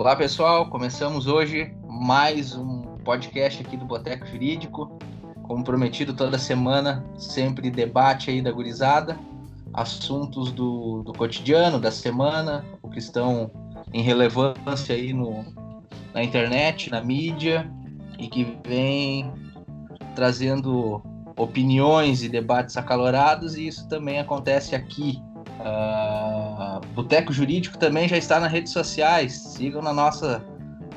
Olá pessoal, começamos hoje mais um podcast aqui do Boteco Jurídico. Como prometido, toda semana, sempre debate aí da gurizada, assuntos do, do cotidiano, da semana, o que estão em relevância aí no, na internet, na mídia, e que vem trazendo opiniões e debates acalorados, e isso também acontece aqui. Uh, Boteco Jurídico também já está nas redes sociais. Sigam na nossa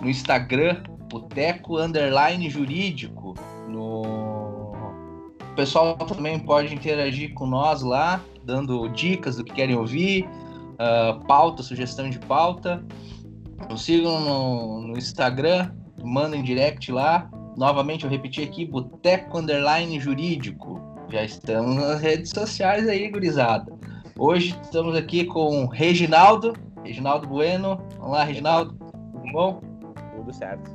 no Instagram, Boteco Underline Jurídico. No... O pessoal também pode interagir com nós lá, dando dicas do que querem ouvir, uh, pauta, sugestão de pauta. Nos sigam no, no Instagram, mandem direct lá. Novamente, eu repeti aqui, Boteco Underline Jurídico. Já estamos nas redes sociais aí, gurizada. Hoje estamos aqui com Reginaldo, Reginaldo Bueno. Olá, Reginaldo. Tudo bom? Tudo certo.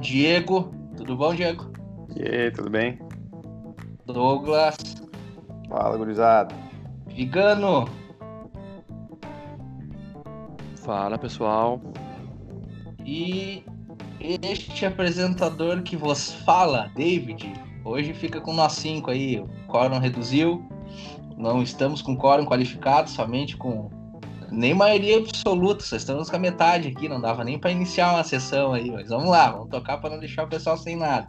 Diego, tudo bom, Diego? E aí, tudo bem? Douglas. Fala, gurizada. Vigano. Fala, pessoal. E este apresentador que vos fala, David, hoje fica com nós cinco aí. O quórum reduziu. Não estamos com quórum qualificado, somente com nem maioria absoluta, só estamos com a metade aqui, não dava nem para iniciar uma sessão aí, mas vamos lá, vamos tocar para não deixar o pessoal sem nada.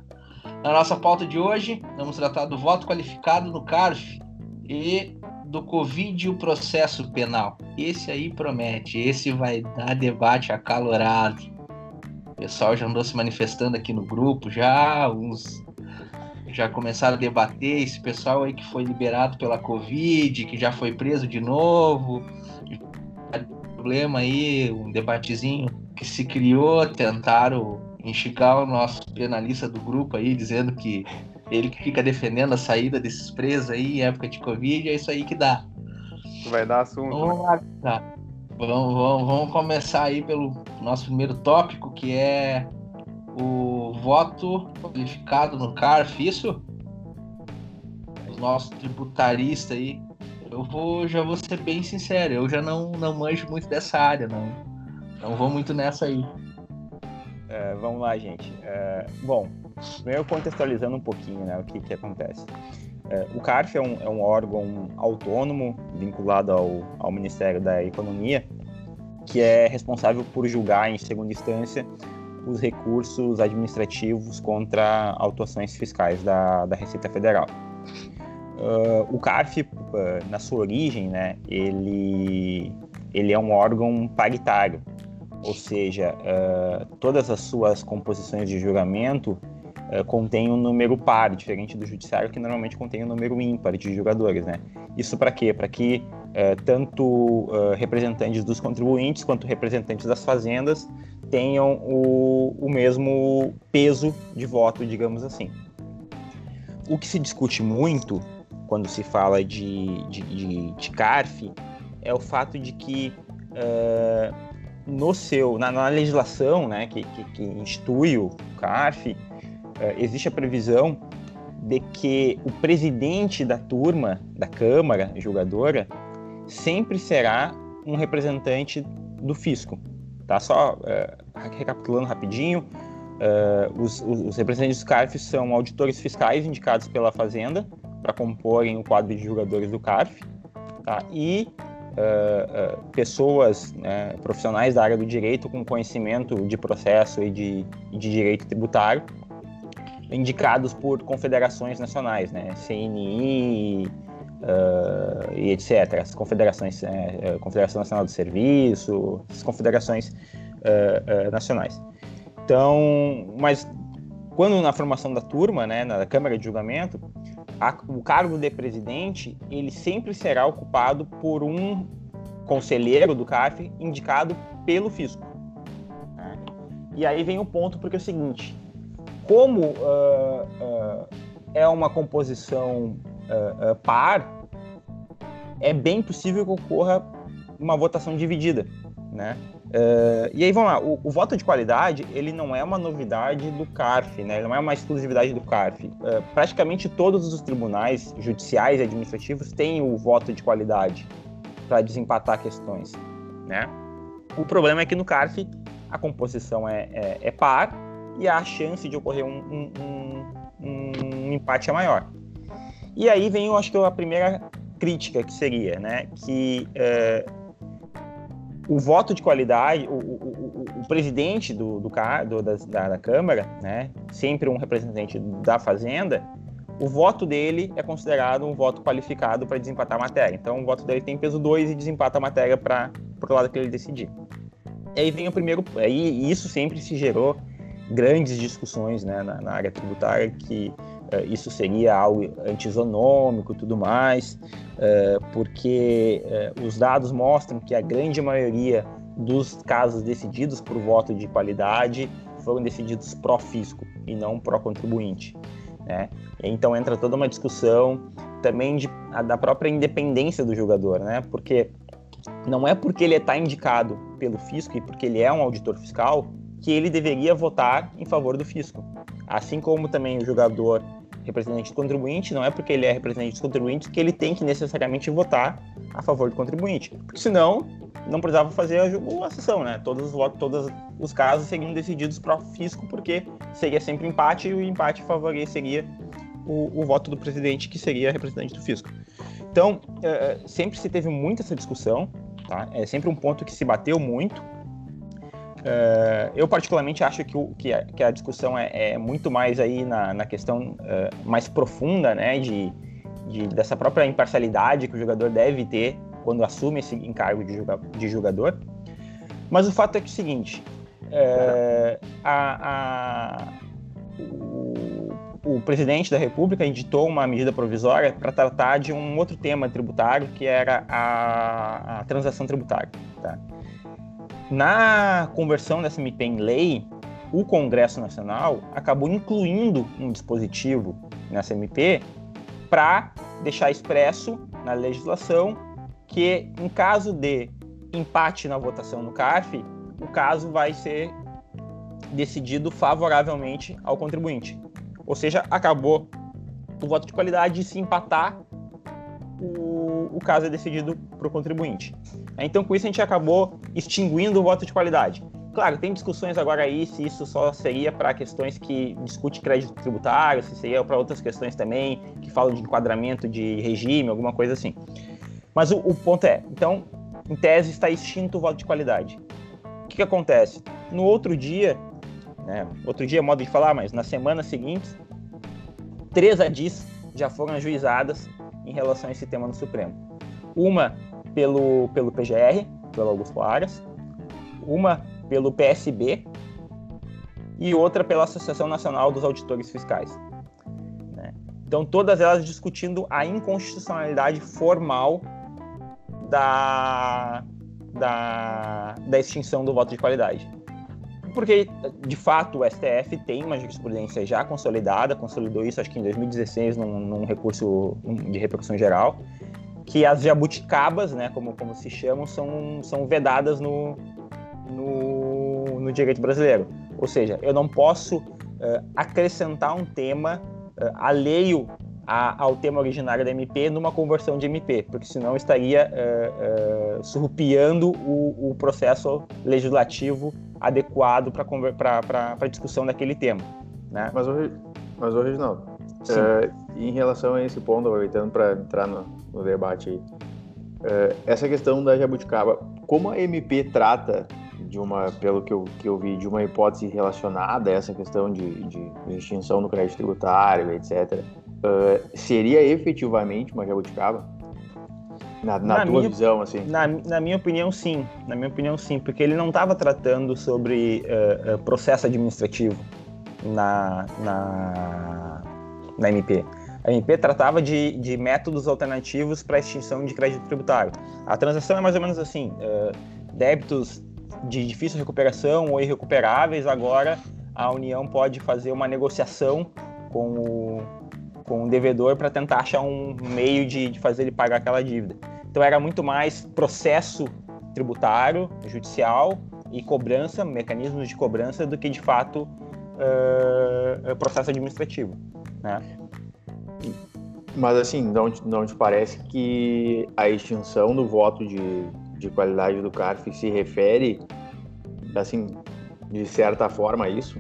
Na nossa pauta de hoje, vamos tratar do voto qualificado no CARF e do Covid e o processo penal. Esse aí promete, esse vai dar debate acalorado. O pessoal já andou se manifestando aqui no grupo, já uns já começaram a debater esse pessoal aí que foi liberado pela Covid, que já foi preso de novo. Problema aí, um debatezinho que se criou, tentaram enxugar o nosso penalista do grupo aí, dizendo que ele que fica defendendo a saída desses presos aí em época de Covid, é isso aí que dá. Vai dar assunto. Vamos lá, tá. Vamos, vamos, vamos começar aí pelo nosso primeiro tópico, que é o voto qualificado no CARF, isso? O nosso tributarista aí. Eu vou, já vou ser bem sincero, eu já não, não manjo muito dessa área, não. Não vou muito nessa aí. É, vamos lá, gente. É, bom, primeiro contextualizando um pouquinho né, o que, que acontece. É, o CARF é um, é um, órgão autônomo vinculado ao, ao Ministério da Economia, que é responsável por julgar em segunda instância os recursos administrativos contra autuações fiscais da, da Receita Federal. Uh, o CARF, uh, na sua origem, né, ele, ele é um órgão paritário, ou seja, uh, todas as suas composições de julgamento contêm um número par, diferente do judiciário que normalmente contém um número ímpar de julgadores. Né? Isso para quê? Para que tanto representantes dos contribuintes quanto representantes das fazendas tenham o, o mesmo peso de voto, digamos assim. O que se discute muito quando se fala de, de, de, de CARF é o fato de que uh, no seu, na, na, legislação né, que, que, que institui o CARF, uh, existe a previsão de que o presidente da turma, da Câmara julgadora, sempre será um representante do fisco. Tá? Só uh, recapitulando rapidinho, uh, os, os, representantes do CARF são auditores fiscais indicados pela Fazenda para comporem o quadro de julgadores do CARF, tá? e uh, pessoas né, profissionais da área do direito com conhecimento de processo e de, de direito tributário, indicados por confederações nacionais, né? CNI, uh, e etc. As confederações, uh, Confederação Nacional do Serviço, as confederações uh, nacionais. Então, mas quando na formação da turma, né, na Câmara de Julgamento, a, o cargo de presidente ele sempre será ocupado por um conselheiro do CAF indicado pelo fisco. Né? E aí vem o ponto porque é o seguinte: como uh, uh, é uma composição uh, par, é bem possível que ocorra uma votação dividida, né? Uh, e aí vamos lá, o, o, voto de qualidade ele não é uma novidade do CARF, né? Ele não é uma exclusividade do CARF. Uh, praticamente todos os tribunais judiciais e administrativos têm o voto de qualidade para desempatar questões, né? O problema é que no CARF a composição é, é, é par e a chance de ocorrer um, um, um, um, empate é maior. E aí vem, eu acho que a primeira crítica que seria, né, que é, o voto de qualidade, o, o, o, presidente do, do, do da, da, Câmara, né, sempre um representante da Fazenda, o voto dele é considerado um voto qualificado para desempatar a matéria. Então, o voto dele tem peso 2 e desempata a matéria para o lado que ele decidir. E aí vem o primeiro. Aí isso sempre se gerou grandes discussões né, na, na área tributária, que isso seria algo antisonômico e tudo mais, uh, porque uh, os dados mostram que a grande maioria dos casos decididos por voto de qualidade foram decididos pró-fisco e não pró-contribuinte. Né? Então entra toda uma discussão também de, da própria independência do julgador, né? porque não é porque ele está indicado pelo fisco e porque ele é um auditor fiscal que ele deveria votar em favor do fisco. Assim como também o julgador representante do contribuinte, não é porque ele é representante dos contribuintes que ele tem que necessariamente votar a favor do contribuinte. Porque senão, não precisava fazer a, a sessão, né? Todos os votos, todos os casos seriam decididos para o fisco, porque seria sempre empate e o empate favoreceria o, o voto do presidente, que seria representante do fisco. Então, é, sempre se teve muito essa discussão, tá? É sempre um ponto que se bateu muito. É, eu particularmente acho que, o, que, a, que a discussão é, é, muito mais aí na, na questão é, mais profunda, né, de, de, dessa própria imparcialidade que o jogador deve ter quando assume esse encargo de, julga, de jogador. Mas o fato é que é o seguinte, é, a, a, o, o presidente da República editou uma medida provisória para tratar de um outro tema tributário, que era a, a transação tributária. Tá? Na conversão dessa MP em lei, o Congresso Nacional acabou incluindo um dispositivo nessa MP para deixar expresso na legislação que, em caso de empate na votação no CARF, o caso vai ser decidido favoravelmente ao contribuinte. Ou seja, acabou o voto de qualidade e se empatar, o, o caso é decidido para o contribuinte. Então, com isso, a gente acabou extinguindo o voto de qualidade. Claro, tem discussões agora aí se isso só seria para questões que discute crédito tributário, se seria para outras questões também, que falam de enquadramento de regime, alguma coisa assim. Mas o, o ponto é, então, em tese, está extinto o voto de qualidade. O que, que acontece? No outro dia, né, outro dia é modo de falar, mas na semana seguinte, três ADIs já foram ajuizadas em relação a esse tema no Supremo. Uma pelo, pelo PGR, pelo Augusto Aras, uma pelo PSB e outra pela Associação Nacional dos Auditores Fiscais. Né? Então, todas elas discutindo a inconstitucionalidade formal da, da, da extinção do voto de qualidade porque de fato o STF tem uma jurisprudência já consolidada, consolidou isso acho que em 2016 num, num recurso de repercussão geral, que as jabuticabas, né, como, como se chamam, são, são vedadas no, no, no direito brasileiro. Ou seja, eu não posso uh, acrescentar um tema uh, alheio a, ao tema originário da MP numa conversão de MP, porque senão estaria uh, uh, surrupiando o, o, processo legislativo adequado para a discussão daquele tema. Né? Mas, o, mas o uh, em relação a esse ponto, aproveitando para entrar no, no, debate aí, essa questão da jabuticaba, como a MP trata de uma, pelo que eu, que eu vi, de uma hipótese relacionada a essa questão de, de extinção do crédito tributário, etc., uh, seria efetivamente uma jabuticaba? Na, na, na tua minha, visão, assim? Na, na, minha opinião, sim. Na minha opinião, sim. Porque ele não estava tratando sobre uh, uh, processo administrativo na, na, na MP. A MP tratava de, de métodos alternativos para extinção de crédito tributário. A transação é mais ou menos assim: uh, débitos de difícil recuperação ou irrecuperáveis, agora a União pode fazer uma negociação com o, com o devedor para tentar achar um meio de, de fazer ele pagar aquela dívida. Então era muito mais processo tributário, judicial e cobrança, mecanismos de cobrança, do que de fato uh, processo administrativo. Né? Mas assim, não te, não te parece que a extinção do voto de, de qualidade do CARF se refere, assim, de certa forma, isso.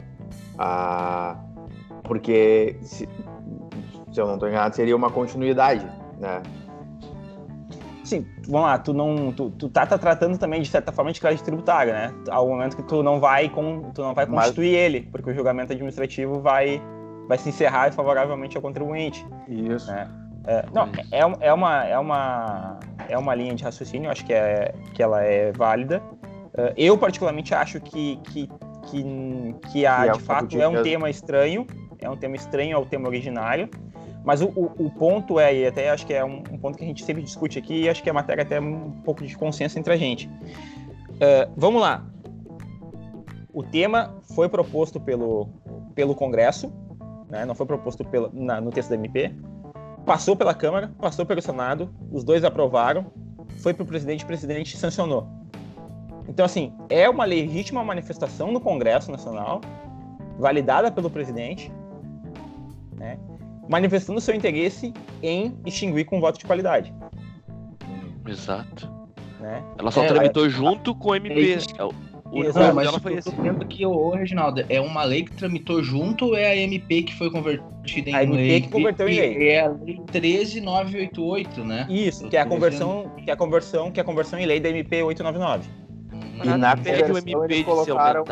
Ah, porque, se, se eu não estou enganado, seria uma continuidade, né? Sim, vamos lá, tu não, tu, tu tá, tá, tratando também de certa forma de crédito tributário, né? Ao momento que tu não vai com, tu não vai constituir Mas... ele, porque o julgamento administrativo vai, vai se encerrar favoravelmente ao contribuinte. Isso. Né? É, não, é, é, uma, é, uma, é uma linha de raciocínio, acho que, é, que ela é válida. É, eu, particularmente, acho que, que, que, que a, é de fato é um tema estranho, é um tema estranho ao tema originário, mas o, o, o, ponto é, e até acho que é um, um, ponto que a gente sempre discute aqui, e acho que a matéria até um pouco de consenso entre a gente. Uh, vamos lá. O tema foi proposto pelo, pelo Congresso, né, não foi proposto pelo, na, no texto da MP, passou pela Câmara, passou pelo Senado, os dois aprovaram, foi para o presidente, o presidente sancionou. Então, assim, é uma legítima manifestação no Congresso Nacional, validada pelo presidente, né? manifestando seu interesse em extinguir com voto de qualidade. Exato. Né? Ela só é, tramitou é, junto com o MP. É, o, Exato, mas foi assim. eu que, ô, Reginaldo, é uma lei que tramitou junto ou é a MP que foi convertida em a MP lei? que converteu em lei. É a lei 13988, né? Isso, que é a conversão, que é a conversão, que é a conversão em lei da MP 899. Hum, e na conversão, o MP eles colocaram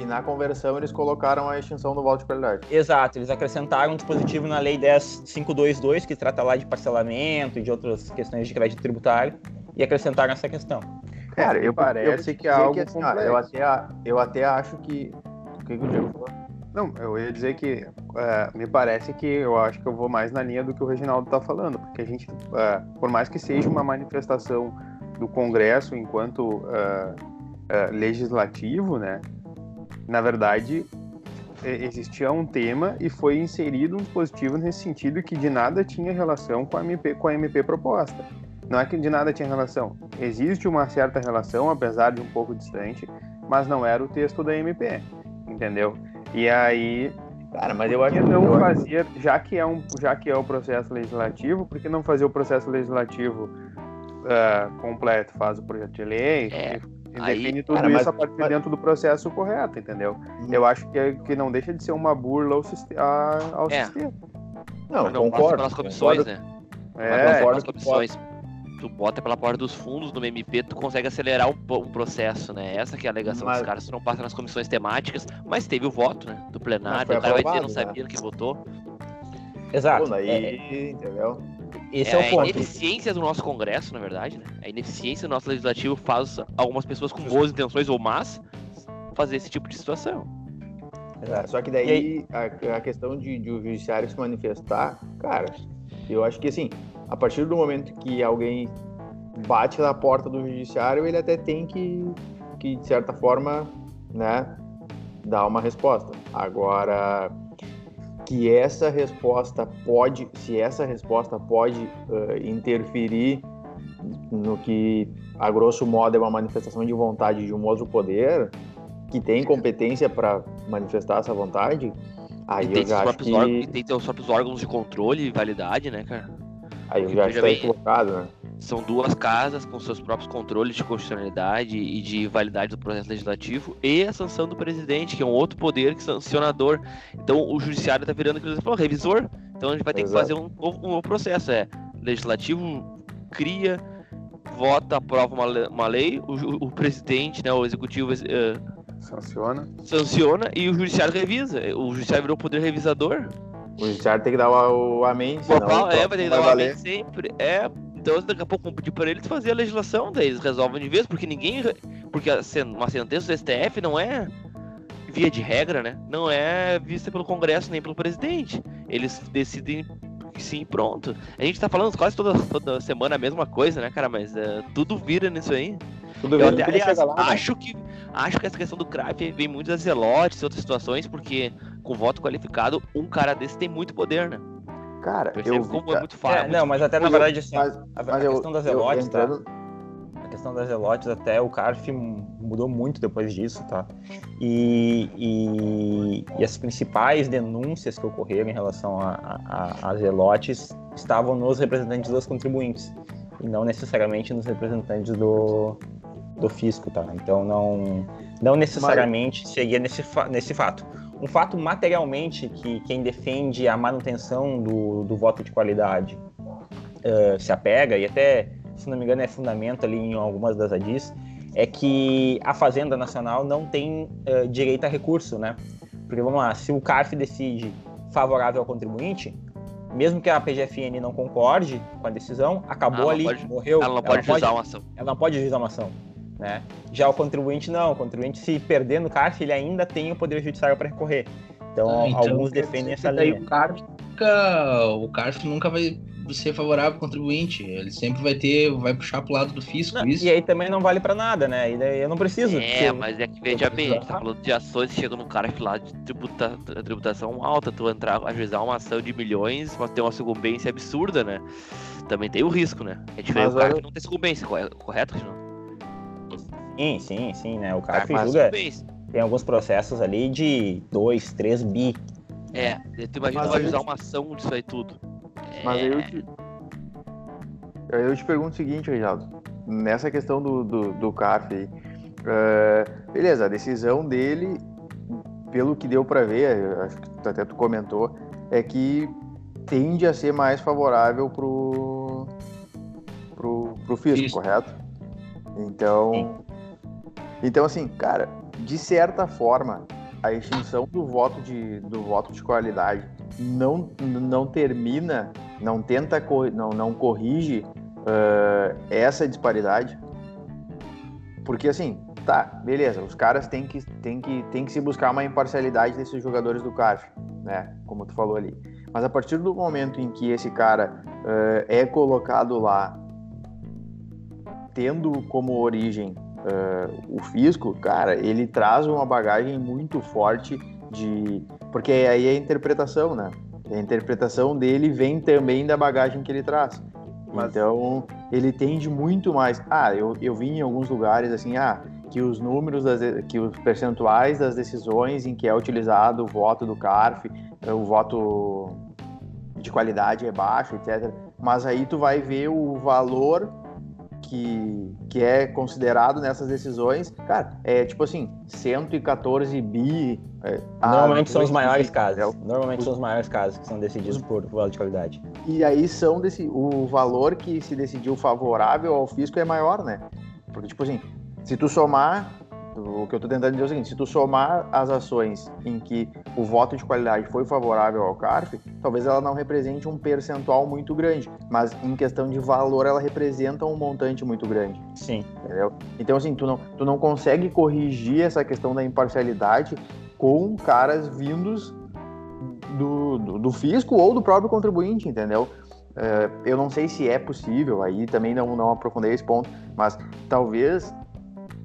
e na conversão eles colocaram a extinção do voto de qualidade. Exato, eles acrescentaram um dispositivo na Lei 10522, que trata lá de parcelamento e de outras questões de crédito tributário, e acrescentaram essa questão. Cara, eu, parece eu, que é algo que, assim, eu, até, eu até acho que... O que, que o Diego falou? Não, eu ia dizer que é, me parece que eu acho que eu vou mais na linha do que o Reginaldo está falando, porque a gente, é, por mais que seja uma manifestação do Congresso enquanto é legislativo, né, na verdade, existia um tema e foi inserido um dispositivo nesse sentido que de nada tinha relação com a MP, com a MP proposta. Não é que de nada tinha relação. Existe uma certa relação, apesar de um pouco distante, mas não era o texto da MP, entendeu? E aí, cara, mas eu acho que não fazia, já que é um, já que é o processo legislativo, por que não fazer o processo legislativo uh, completo? Faz o projeto de lei, é. Aí, define tudo cara, isso mas, a partir mas... dentro do processo correto, entendeu? Hum. Eu acho que, que não deixa de ser uma burla ao, ao, ao é. sistema. Não, não concordo. pelas comissões, concordo. né? É, pelas comissões. Tu bota pela porta dos fundos no MP, tu consegue acelerar um, um processo, né? Essa que é a alegação mas... dos caras, tu não passa nas comissões temáticas, mas teve o voto, né? Do plenário, o cara vai dizer, não sabia né? que votou. Exato. Pô, aí, é, entendeu? Esse é, é o ponto. A ineficiência do nosso Congresso, na verdade, né? A ineficiência do nosso legislativo faz algumas pessoas com boas intenções ou más fazer esse tipo de situação. É, só que daí a, a, questão de, de, o judiciário se manifestar, cara, eu acho que assim, a partir do momento que alguém bate na porta do judiciário, ele até tem que, que de certa forma, né, dar uma resposta. Agora, que essa resposta pode, se essa resposta pode uh, interferir no que, a grosso modo, é uma manifestação de vontade de um outro poder, que tem competência para manifestar essa vontade, aí eu já acho que... Órgãos, tem que ter os próprios órgãos de controle e validade, né, cara? Aí eu já tá equivocado, né? São duas casas com seus próprios controles de constitucionalidade e de validade do processo legislativo e a sanção do presidente, que é um outro poder que sancionador. Então o judiciário está virando aquilo que revisor. Então a gente vai ter Exato. que fazer um novo, um novo processo. É legislativo cria, vota, aprova uma, uma lei, o, o presidente, né, o executivo uh, sanciona. sanciona e o judiciário revisa. O judiciário virou poder revisador. O judiciário tem que dar o, o amém, senão... É, vai ter que dar o amém sempre. É, então daqui a pouco pedir para eles fazer a legislação, daí eles resolvem de vez, porque ninguém. Porque uma sentença do STF não é via de regra, né? Não é vista pelo Congresso nem pelo presidente. Eles decidem sim, pronto. A gente tá falando quase toda, toda semana a mesma coisa, né, cara? Mas uh, tudo vira nisso aí. Tudo vira, Eu até, aliás, lá, né? acho né? que acho que essa questão do CRAF vem muito das zelotes e outras situações, porque com voto qualificado, um cara desse tem muito poder, né? Cara, eu como é muito fácil. É, não, mas até na verdade, assim, mas, a, mas a eu, questão das zelotes, tá? entrando... tá? A questão das zelotes, até o CARF mudou muito depois disso, tá? E, e, e as principais denúncias que ocorreram em relação a zelotes estavam nos representantes dos contribuintes, e não necessariamente nos representantes do, do fisco, tá? Então não, não necessariamente Mas... seria nesse, nesse fato. Um fato materialmente que quem defende a manutenção do, do voto de qualidade uh, se apega, e até, se não me engano, é fundamento ali em algumas das ADIs, é que a Fazenda Nacional não tem uh, direito a recurso, né? Porque vamos lá, se o CARF decide favorável ao contribuinte, mesmo que a PGFN não concorde com a decisão, acabou ali, pode, morreu. Ela não pode juizar uma ação. Ela não pode juizar uma ação. Né? Já o contribuinte não, o contribuinte se perder no CARF, ele ainda tem o poder judiciário para recorrer. Então, ah, então alguns defendem essa linha. O CARF, nunca, o CARF nunca vai ser favorável ao contribuinte. Ele sempre vai ter, vai puxar pro lado do fisco. Não, isso. E aí também não vale para nada, né? E daí eu não preciso. É, mas é que veja bem, a gente tá falando de ações, chega no cara lá de tributa, tributação alta, tu entrar, ajuizar uma ação de milhões, mas ter uma sucumbência absurda, né? Também tem o risco, né? É diferente o cara que não tem sucumbência, correto, Reginaldo? Sim, sim, sim, né? O cara que julga tem alguns processos ali de 2, 3 bi. É, tu imagina vai usar uma ação disso aí tudo. Mas aí eu te, eu te pergunto o seguinte, Reginaldo. Nessa questão do, do, do CARF aí, uh, beleza, a decisão dele, pelo que deu para ver, acho que até tu comentou, é que tende a ser mais favorável pro, pro, pro fisco, Isso. correto? Então, Sim. Então assim, cara, de certa forma, a extinção do voto de, do voto de qualidade não, não termina, não tenta, não, não corrige uh, essa disparidade. Porque assim, tá, beleza, os caras têm que, têm que, têm que se buscar uma imparcialidade desses jogadores do CAF, né? Como tu falou ali. Mas a partir do momento em que esse cara uh, é colocado lá, tendo como origem uh, o fisco, cara, ele traz uma bagagem muito forte de. Porque aí é a interpretação, né? a interpretação dele vem também da bagagem que ele traz. Mas... Então, ele tende muito mais. Ah, eu, eu vi em alguns lugares assim, ah, que os números, das, que os percentuais das decisões em que é utilizado o voto do CARF, o voto de qualidade é baixo, etc. Mas aí tu vai ver o valor que, que é considerado nessas decisões, cara, é tipo assim, 114 bi. É, Normalmente são os maiores casos. É Normalmente os, são os maiores casos que são decididos por valor de qualidade. E aí são desse, o valor que se decidiu favorável ao fisco é maior, né? Porque, tipo assim, se tu somar o que eu estou tentando dizer é o seguinte: se tu somar as ações em que o voto de qualidade foi favorável ao CARF, talvez ela não represente um percentual muito grande, mas em questão de valor ela representa um montante muito grande. Sim. Entendeu? Então, assim, tu não, tu não consegue corrigir essa questão da imparcialidade com caras vindos do, do, do fisco ou do próprio contribuinte, entendeu? Uh, eu não sei se é possível, aí também não, não aprofundei esse ponto, mas talvez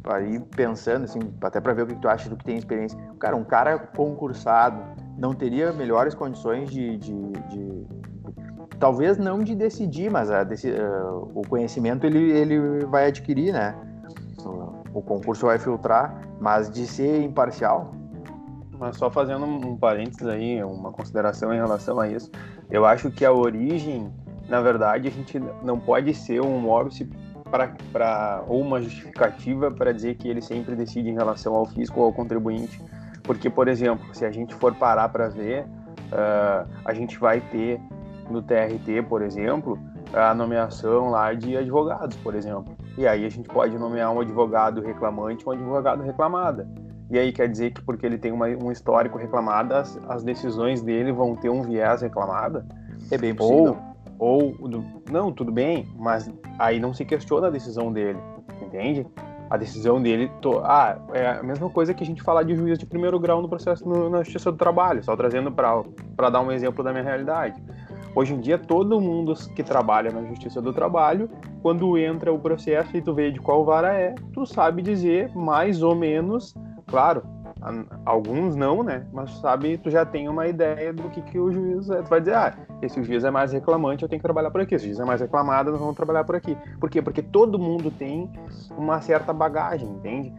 aí pensando, assim, até para ver o que tu acha do que tem experiência. Cara, um cara concursado não teria melhores condições de, de, de talvez não de decidir, mas a, uh, o conhecimento ele, ele vai adquirir, né? O, o, concurso vai filtrar, mas de ser imparcial. Mas só fazendo um parênteses aí, uma consideração em relação a isso, eu acho que a origem, na verdade, a gente não pode ser um óbice para ou uma justificativa para dizer que ele sempre decide em relação ao fisco ou ao contribuinte. Porque, por exemplo, se a gente for parar para ver, uh, a gente vai ter no TRT, por exemplo, a nomeação lá de advogados, por exemplo. E aí a gente pode nomear um advogado reclamante um advogado reclamada. E aí quer dizer que porque ele tem uma, um histórico reclamado, as, as, decisões dele vão ter um viés reclamada? É bem possível. Ou, ou, não, tudo bem, mas aí não se questiona a decisão dele, entende? A decisão dele, to... ah, é a mesma coisa que a gente falar de juiz de primeiro grau no processo no, na Justiça do Trabalho, só trazendo para dar um exemplo da minha realidade. Hoje em dia, todo mundo que trabalha na Justiça do Trabalho, quando entra o processo e tu vê de qual vara é, tu sabe dizer mais ou menos, claro, Alguns não, né? Mas sabe, tu já tem uma ideia do que, que o juiz é. Tu vai dizer, ah, esse juiz é mais reclamante, eu tenho que trabalhar por aqui. Esse juiz é mais reclamado, nós vamos trabalhar por aqui. Por quê? Porque todo mundo tem uma certa bagagem, entende?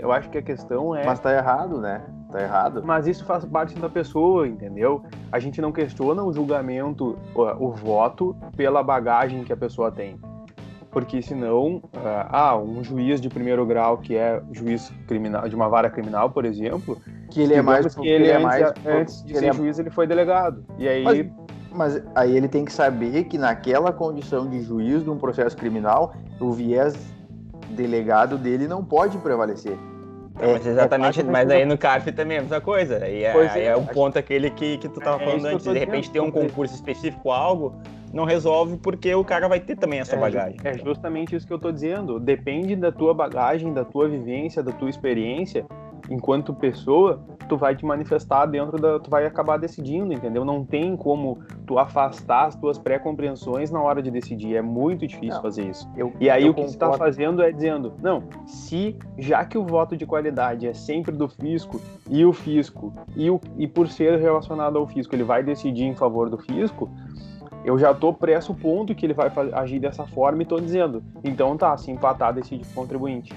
Eu acho que a questão é. Mas tá errado, né? Tá errado. Mas isso faz parte da pessoa, entendeu? A gente não questiona o julgamento, o, o voto, pela bagagem que a pessoa tem. Porque senão, ah, um juiz de primeiro grau que é juiz criminal de uma vara criminal, por exemplo, que ele é mais que ele, ele é antes, mais antes de ser é... juiz ele foi delegado e aí mas, mas, aí ele tem que saber que naquela condição de juiz de um processo criminal o viés delegado dele não pode prevalecer. É, mas exatamente, é mas aí no CARF também é a mesma coisa. Aí é, aí é, é o ponto aquele que, que tu tava é, falando antes. De repente ter um concurso específico, algo, não resolve porque o cara vai ter também essa é, bagagem. É justamente isso que eu tô dizendo. Depende da tua bagagem, da tua vivência, da tua experiência enquanto pessoa, tu vai te manifestar dentro da. Tu vai acabar decidindo, entendeu? Não tem como tu afastar as tuas pré-compreensões na hora de decidir. É muito difícil não, fazer isso. Eu, e aí o que tu tá fazendo é dizendo, não, se já que o voto de qualidade é sempre do fisco e o fisco, e, o, e por ser relacionado ao fisco, ele vai decidir em favor do fisco, eu já tô pressupondo que ele vai agir dessa forma e tô dizendo, então tá, se empatar, decide o contribuinte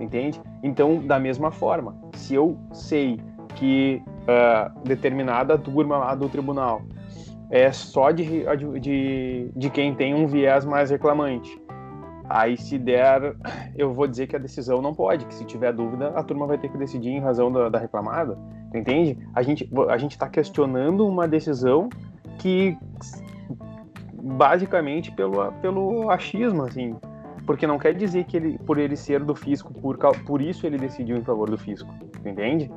entende? Então, da mesma forma, se eu sei que uh, determinada turma lá do tribunal é só de, de, de quem tem um viés mais reclamante, aí se der, eu vou dizer que a decisão não pode, que se tiver dúvida, a turma vai ter que decidir em razão da, da reclamada, entende? A gente a gente está questionando uma decisão que basicamente pelo, pelo achismo, assim, porque não quer dizer que ele, por ele ser do fisco, por, por isso ele decidiu em favor do fisco, entende?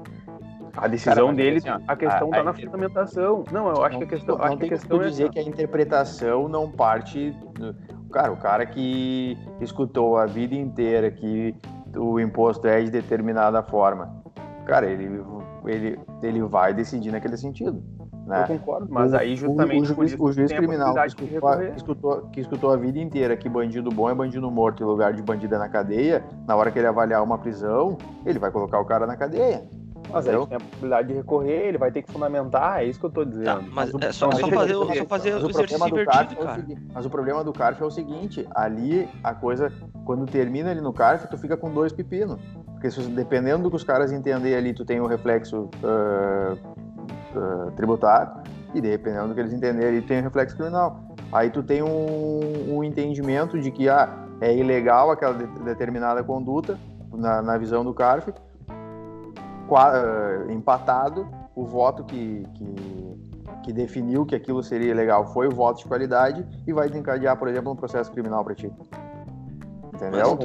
A decisão Cara, dele, assim, a questão está na fundamentação. Não, eu acho não, que a questão, não, acho que a questão é dizer que a interpretação não parte, do, cara, o cara que escutou a vida inteira que o imposto é de determinada forma, cara, ele ele ele vai decidir naquele sentido. Né? Eu concordo, mas aí justamente o, o, juiz, o juiz criminal que escutou, que escutou, que, escutou, a vida inteira que bandido bom é bandido morto em lugar de bandido é na cadeia, na hora que ele avaliar uma prisão, ele vai colocar o cara na cadeia. Mas aí tem a possibilidade de recorrer, ele vai ter que fundamentar, é isso que eu tô dizendo. Tá, mas, mas o, é só, só fazer, o, só fazer o exercício invertido, é cara. mas o problema do CARF é o seguinte, ali a coisa, quando termina ali no CARF, tu fica com dois pepinos. Porque se, dependendo do que os caras entenderem ali, tu tem o reflexo uh, uh, tributário e dependendo do que eles entenderem, tem um reflexo criminal. Aí tu tem um, um entendimento de que ah, é ilegal aquela de, determinada conduta na, na, visão do CARF, uh, empatado, o voto que, que, que, definiu que aquilo seria ilegal foi o voto de qualidade e vai desencadear, por exemplo, um processo criminal para ti. Entendeu?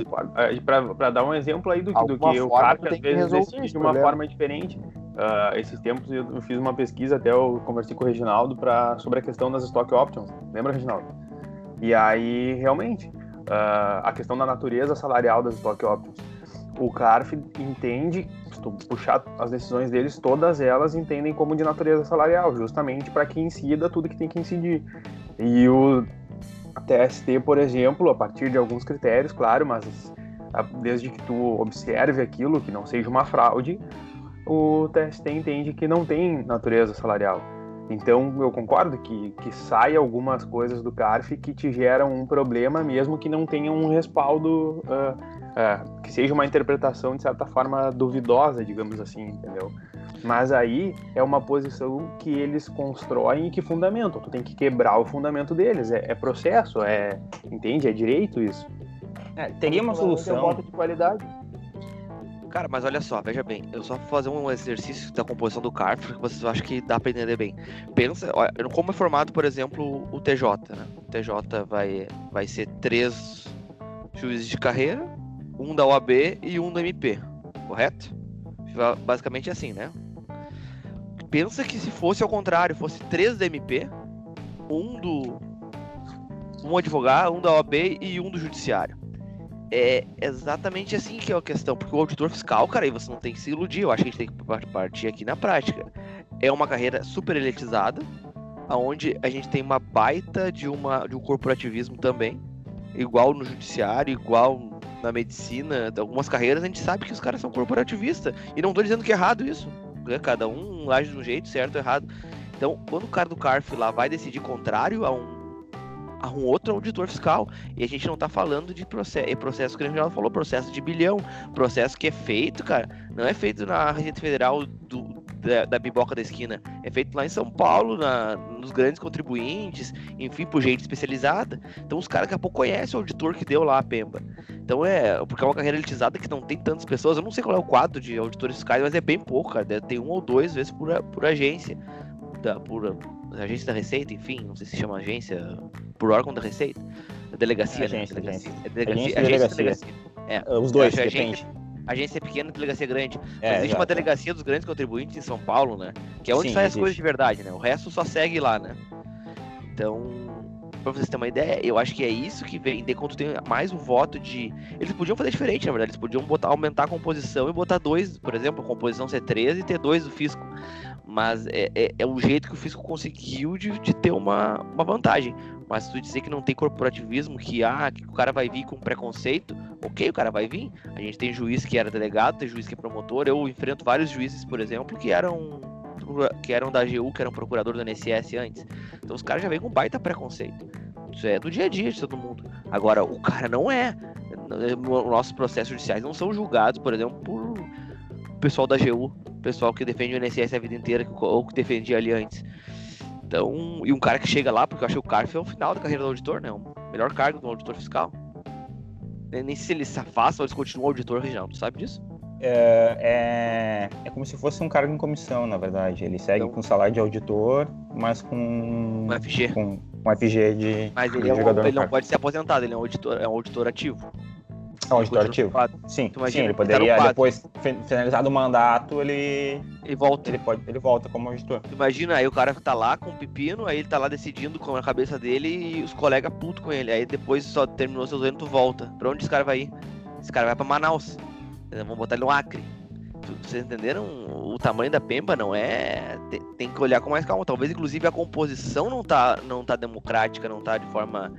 Para dar um exemplo aí do, do que o CARF às vezes decide de uma forma diferente Uh, esses tempos eu fiz uma pesquisa, até eu conversei com o Reginaldo pra, sobre a questão das stock options. Lembra, Reginaldo? E aí, realmente, uh, a questão da natureza salarial das stock options. O CARF entende, se tu puxar as decisões deles, todas elas entendem como de natureza salarial, justamente para que incida tudo que tem que incidir. E o TST, por exemplo, a partir de alguns critérios, claro, mas desde que tu observe aquilo, que não seja uma fraude, o TST entende que não tem natureza salarial. Então, eu concordo que, que saia algumas coisas do CARF que te geram um problema, mesmo que não tenham um respaldo, uh, uh, que seja uma interpretação, de certa forma, duvidosa, digamos assim, entendeu? Mas aí é uma posição que eles constroem e que fundamentam. Tu tem que quebrar o fundamento deles. É, é processo, é. Entende? É direito isso. É, teria uma solução. de qualidade. Cara, mas olha só, veja bem, eu só vou fazer um exercício da composição do CARF que vocês acham que dá para entender bem. Pensa, olha, como é formado, por exemplo, o TJ, né? O TJ vai, vai ser três juízes de carreira, um da OAB e um da MP, correto? Basicamente assim, né? Pensa que se fosse ao contrário, fosse três da MP, um do um advogado, um da OAB e um do judiciário é exatamente assim que é a questão, porque o auditor fiscal, cara, aí você não tem que se iludir, eu acho que a gente tem que partir aqui na prática. É uma carreira super elitizada, aonde a gente tem uma baita de, uma, de um corporativismo também, igual no judiciário, igual na medicina, algumas carreiras a gente sabe que os caras são corporativistas, e não tô dizendo que é errado isso, né? cada um age de um jeito, certo errado. Então, quando o cara do CARF lá vai decidir contrário a um a um outro auditor fiscal. E a gente não tá falando de processo, processo que o Reginaldo falou, processo de bilhão, processo que é feito, cara, não é feito na Receita Federal do, da, da biboca da esquina. É feito lá em São Paulo, na, nos grandes contribuintes, enfim, por gente especializada. Então os caras daqui a pouco conhecem o auditor que deu lá a Pemba. Então é, porque é uma carreira elitizada que não tem tantas pessoas. Eu não sei qual é o quadro de auditores fiscais, mas é bem pouco, cara. Tem um ou dois vezes por, por agência. Da, por agência da Receita, enfim, não sei se chama agência, por órgão da Receita. Delegacia, é agência, né? Delegacia. agência. É delegacia, Agência, agência, delegacia. delegacia. É. Os dois, acho depende. agência, agência pequena e delegacia grande. É, Mas existe uma delegacia dos grandes contribuintes em São Paulo, né? Que é onde Sim, saem as coisas de verdade, né? O resto só segue lá, né? Então, pra vocês terem uma ideia, eu acho que é isso que vem. De quando tem mais um voto de. Eles podiam fazer diferente, na verdade. Eles podiam botar, aumentar a composição e botar dois, por exemplo, a composição ser 13 e ter dois do fisco. Mas é, é, é o jeito que o fisco conseguiu de, de ter uma, uma vantagem. Mas tu dizer que não tem corporativismo, que, ah, que o cara vai vir com preconceito, ok, o cara vai vir. A gente tem juiz que era delegado, tem juiz que é promotor. Eu enfrento vários juízes, por exemplo, que eram que eram da AGU, que eram procurador do NSS antes. Então os caras já vêm com baita preconceito. Isso é do dia a dia de todo mundo. Agora, o cara não é. Nossos processos judiciais não são julgados, por exemplo, por pessoal da AGU, pessoal que defende o NSS a vida inteira, que- ou que defendia ali antes. Então, e um cara que chega lá, porque eu acho que o CARF é o final da carreira do auditor, né? O melhor cargo do auditor fiscal. Nem se ele se afasta ou eles continuam auditor regional, tu sabe disso? É, é, é como se fosse um cargo em comissão, na verdade. Ele segue Então- com salário de auditor, mas com Um FG. com um FG de, Mas ele, é um- ele não pode ser aposentado, ele é um auditor, é um auditor ativo. É um auditor Ele ativo. continua ocupado. Sim, Tu sim, ele ele poderia depois fi- finalizado o mandato, ele E volta. ele pode ele volta como auditor. Imagina, aí o cara tá lá com o pepino, aí ele tá lá decidindo com a cabeça dele e os colegas puto com ele. Aí depois só terminou seus anos, tu volta. Pra onde esse cara vai ir? Esse cara vai pra Manaus. Vamos botar ele no Acre. Tu- Vocês entenderam? O tamanho da Pemba não é. Tem, tem que olhar com mais calma. Talvez, inclusive, a composição não tá, não tá democrática, não tá de forma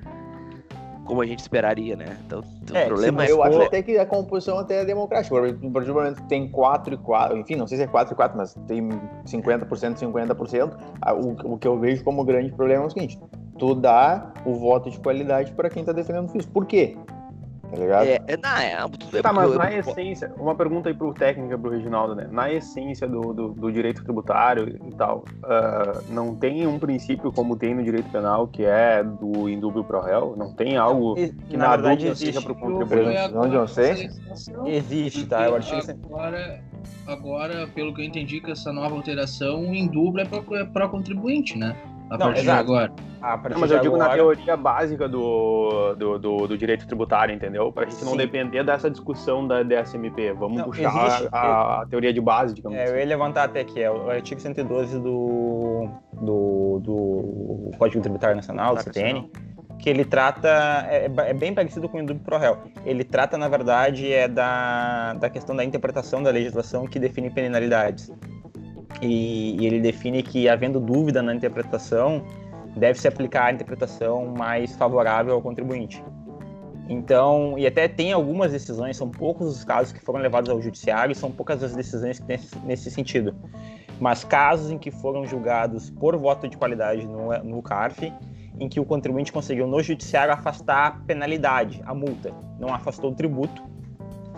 como a gente esperaria, né? Então, É, o problema é. eu acho até que a composição até é democrática. A partir do momento que tem 4 e 4, enfim, não sei se é 4 e 4, mas tem 50%, 50%, ah, o, o que eu vejo como grande problema é o seguinte: tu dá o voto de qualidade para quem tá defendendo o fisco. Por quê? Tá ligado? É, é, não, é, tudo é Tá, mas eu- na eu- essência, uma pergunta aí pro técnico pro Reginaldo, né? Na essência do, do, do direito tributário e tal, ah, não tem um princípio como tem no direito penal, que é do indúbio pro réu? Não tem algo que na, dúvida seja pro contribuinte? Presunção de inocência? Existe, tá? O artigo agora, agora, pelo que eu entendi, com essa nova alteração, o indublo é para para contribuinte, né? A Não, partir exato. de agora. a partir Não, mas de eu digo na agora- teoria básica do, do, do, do direito tributário, entendeu? Pra gente não Sim. depender dessa discussão da DSMP. Vamos Não, puxar existe- a, a- a teoria de base, digamos É, eu assim. ia levantar até aqui, é o artigo 112 do, do, do Código Tributário Nacional, do CTN, que ele trata, é, é bem parecido com o indúbio pro réu. Ele trata, na verdade, é da, da questão da interpretação da legislação que define penalidades. E, e ele define que, havendo dúvida na interpretação, deve-se aplicar a interpretação mais favorável ao contribuinte. Então, e até tem algumas decisões, são poucos os casos que foram levados ao judiciário, são poucas as decisões que têm esse- nesse sentido. Mas casos em que foram julgados por voto de qualidade no, no CARF, em que o contribuinte conseguiu no judiciário afastar a penalidade, a multa. Não afastou o tributo,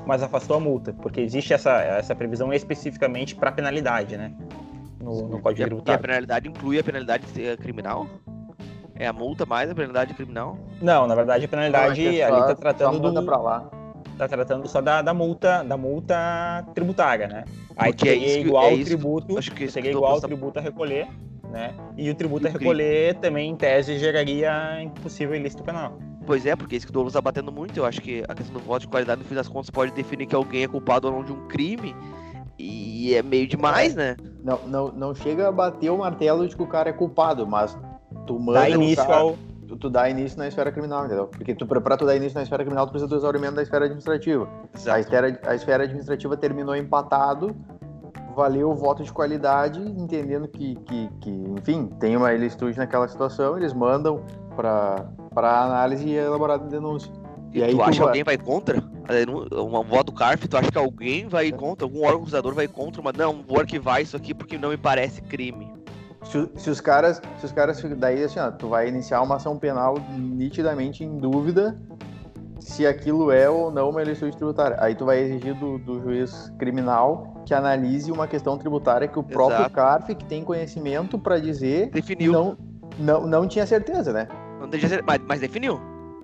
mas afastou a multa, porque existe essa, essa previsão especificamente para penalidade, né? No, no E Código a, e a Tributário. penalidade inclui a penalidade eh, criminal? É a multa mais a penalidade criminal? Não, na verdade a penalidade Não, é que ali está tratando do, pra lá. tá tratando só da, da multa, da multa tributária, né? Aí Porque é seria isso que- igual é o tributo, acho que seria igual o tributo a recolher, né? E o tributo a E o recolher também, em tese, geraria impossível ilícito penal. Pois é, porque é isso que o Douglas tá batendo muito. Eu acho que a questão do voto de qualidade, no fim das contas, pode definir que alguém é culpado ou não de um crime. E é meio demais, né? Não, não, não chega a bater o martelo de que o cara é culpado, mas tu manda Dá o início cara- ao. tu, tu dá início na esfera criminal, entendeu? Porque tu, pra, pra tu dar início na esfera criminal, tu precisa do exaurimento da esfera administrativa. A esfera, a esfera administrativa terminou empatado, valeu o voto de qualidade, entendendo que, que, que enfim, tem uma ilicitude naquela situação, eles mandam para análise e é elaborada a denúncia. E, E aí tu tu acha que vai- alguém vai contra? A denu- Um voto do CARF, tu acha que alguém vai contra? Algum órgão acusador vai contra? Mas não, vou arquivar isso aqui porque não me parece crime. Se, se os caras, se os caras, daí assim, ó, tu vai iniciar uma ação penal nitidamente em dúvida se aquilo é ou não uma ilicitude tributária. Aí tu vai exigir do, do juiz criminal que analise uma questão tributária que o próprio Exato. CARF, que tem conhecimento para dizer, Definiu. não, não, não tinha certeza, né? Não deixa ser- mas, mas definiu.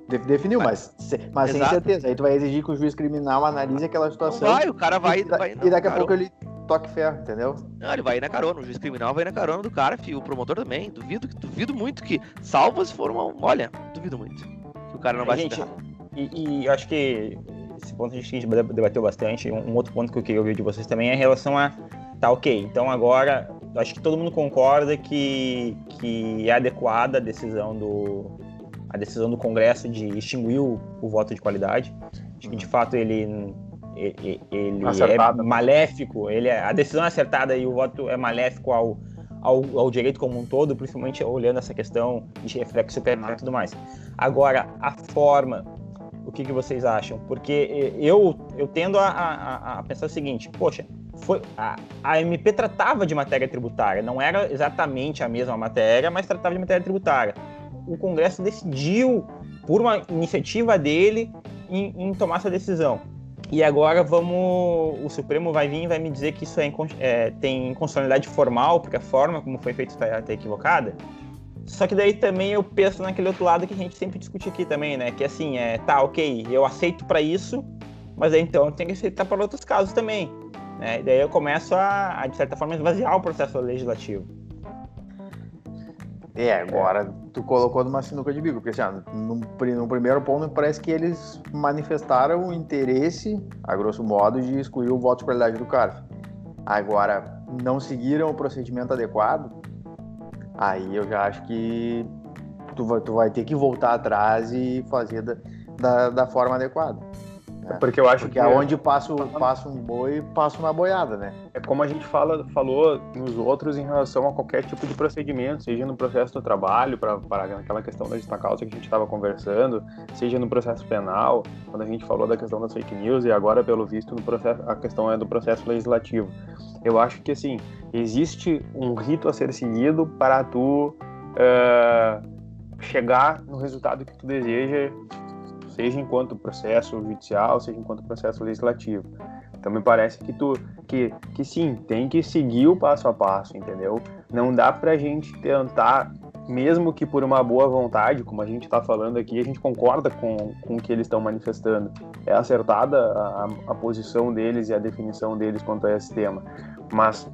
De- definiu, mas, mas sem certeza. Aí tu vai exigir que o juiz criminal analise aquela Não situação. vai, o cara vai. e, vai e daqui a não, pouco ele toque ferro, entendeu? Não, ele vai ir na carona, o juiz criminal vai na carona do cara, filho, o promotor também. Duvido, duvido muito que, salvo se for uma. Olha, duvido muito. Que o cara não vai gente, e, e eu acho que esse ponto a gente debateu bastante. Um, um outro ponto que eu queria ouvir de vocês também é em relação a. Tá, ok. Então agora, acho que todo mundo concorda que, que é adequada a decisão do. A decisão do Congresso de extinguir o, o voto de qualidade. Acho que de fato ele. Ele, ele é Acertada. maléfico, ele é, a decisão é acertada e o voto é maléfico ao, ao, ao direito como um todo, principalmente olhando essa questão de reflexo penal e tudo mais. Agora, a forma, o que, que vocês acham? Porque eu, eu tendo a, a, a pensar o seguinte, poxa, foi, a, a MP tratava de matéria tributária, não era exatamente a mesma matéria, mas tratava de matéria tributária. O Congresso decidiu, por uma iniciativa dele, em, em tomar essa decisão. E agora vamos. O Supremo vai vir e vai me dizer que isso é, é, tem inconstitucionalidade formal, porque a forma como foi feito está tá equivocada. Só que daí também eu penso naquele outro lado que a gente sempre discute aqui também, né? Que assim, é, tá, ok, eu aceito para isso, mas aí então eu tenho que aceitar para outros casos também. Né? E daí eu começo a, a, de certa forma, esvaziar o processo legislativo. É, agora tu colocou numa sinuca de bico, porque assim, no, no primeiro ponto parece que eles manifestaram o interesse, a grosso modo, de excluir o voto de qualidade do CARF. Agora, não seguiram o procedimento adequado, aí eu já acho que tu vai, tu vai ter que voltar atrás e fazer da, da, da forma adequada. Porque eu acho Porque que aonde passa, o- passa um boi, passa uma boiada, né? é como a gente fala, falou nos outros em relação a qualquer tipo de procedimento, seja no processo do trabalho, para aquela questão da justa causa que a gente estava conversando, seja no processo penal, quando a gente falou da questão das fake news, e agora, pelo visto, no processo, a questão é do processo legislativo. Eu acho que, assim, existe um rito a ser seguido para tu eh, chegar no resultado que tu deseja, seja enquanto processo judicial, seja enquanto processo legislativo. Então me parece que tu que, que sim, tem que seguir o passo a passo, entendeu? Não dá pra gente tentar, mesmo que por uma boa vontade, como a gente está falando aqui, a gente concorda com, com o que eles estão manifestando. É acertada a, a posição deles e a definição deles quanto a esse tema. Mas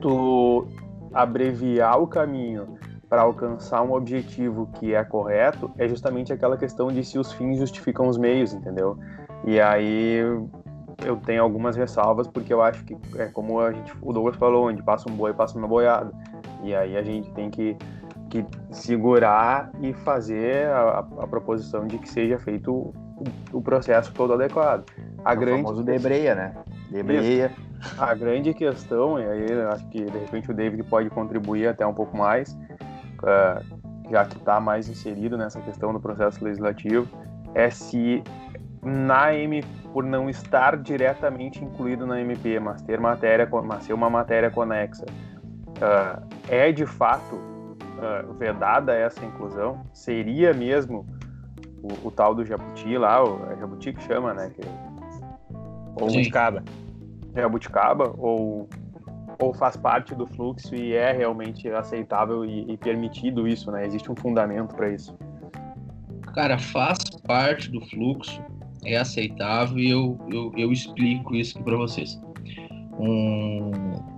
tu abreviar o caminho para alcançar um objetivo que é correto é justamente aquela questão de se os fins justificam os meios, entendeu? E aí eu tenho algumas ressalvas porque eu acho que é como a gente, o Douglas falou, onde passa um boi, passa uma boiada. E aí a gente tem que, que segurar e fazer a, a proposição de que seja feito o, o processo todo adequado. A o grande famoso debreia, né? Debreia. a grande questão, e aí acho que de repente o David pode contribuir até um pouco mais, já que está mais inserido nessa questão do processo legislativo, é se na M, por não estar diretamente incluído na MP, mas ter matéria, mas ser uma matéria conexa, eh, é de fato eh, vedada essa inclusão? Seria mesmo o, o tal do jabuti lá, o é jabuti que chama, né? Que, Ou Sim. de caba. jabuticaba ou ou faz parte do fluxo e é realmente aceitável e, e permitido isso, né? Existe um fundamento para isso. Cara, faz parte do fluxo, é aceitável e eu, eu, eu explico isso para vocês. Um,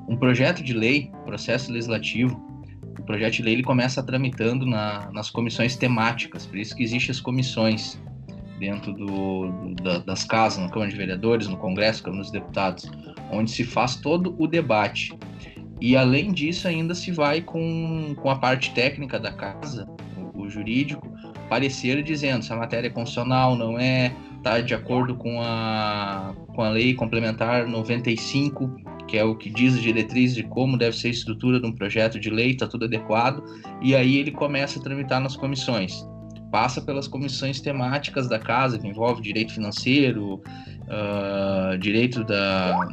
um projeto de lei, processo legislativo, o projeto de lei ele começa tramitando na, nas comissões temáticas, por isso que existem as comissões dentro do, do- da- das casas, na Câmara de Vereadores, no Congresso, Câmara dos Deputados, onde se faz todo o debate. E além disso, ainda se vai com, com a parte técnica da casa, o, o jurídico, parecer dizendo se a matéria é constitucional, não é, está de acordo com a, com a lei complementar 95, que é o que diz a diretriz de como deve ser a estrutura de um projeto de lei, está tudo adequado, e aí ele começa a tramitar nas comissões. Passa pelas comissões temáticas da casa, que envolve direito financeiro, ah, direito da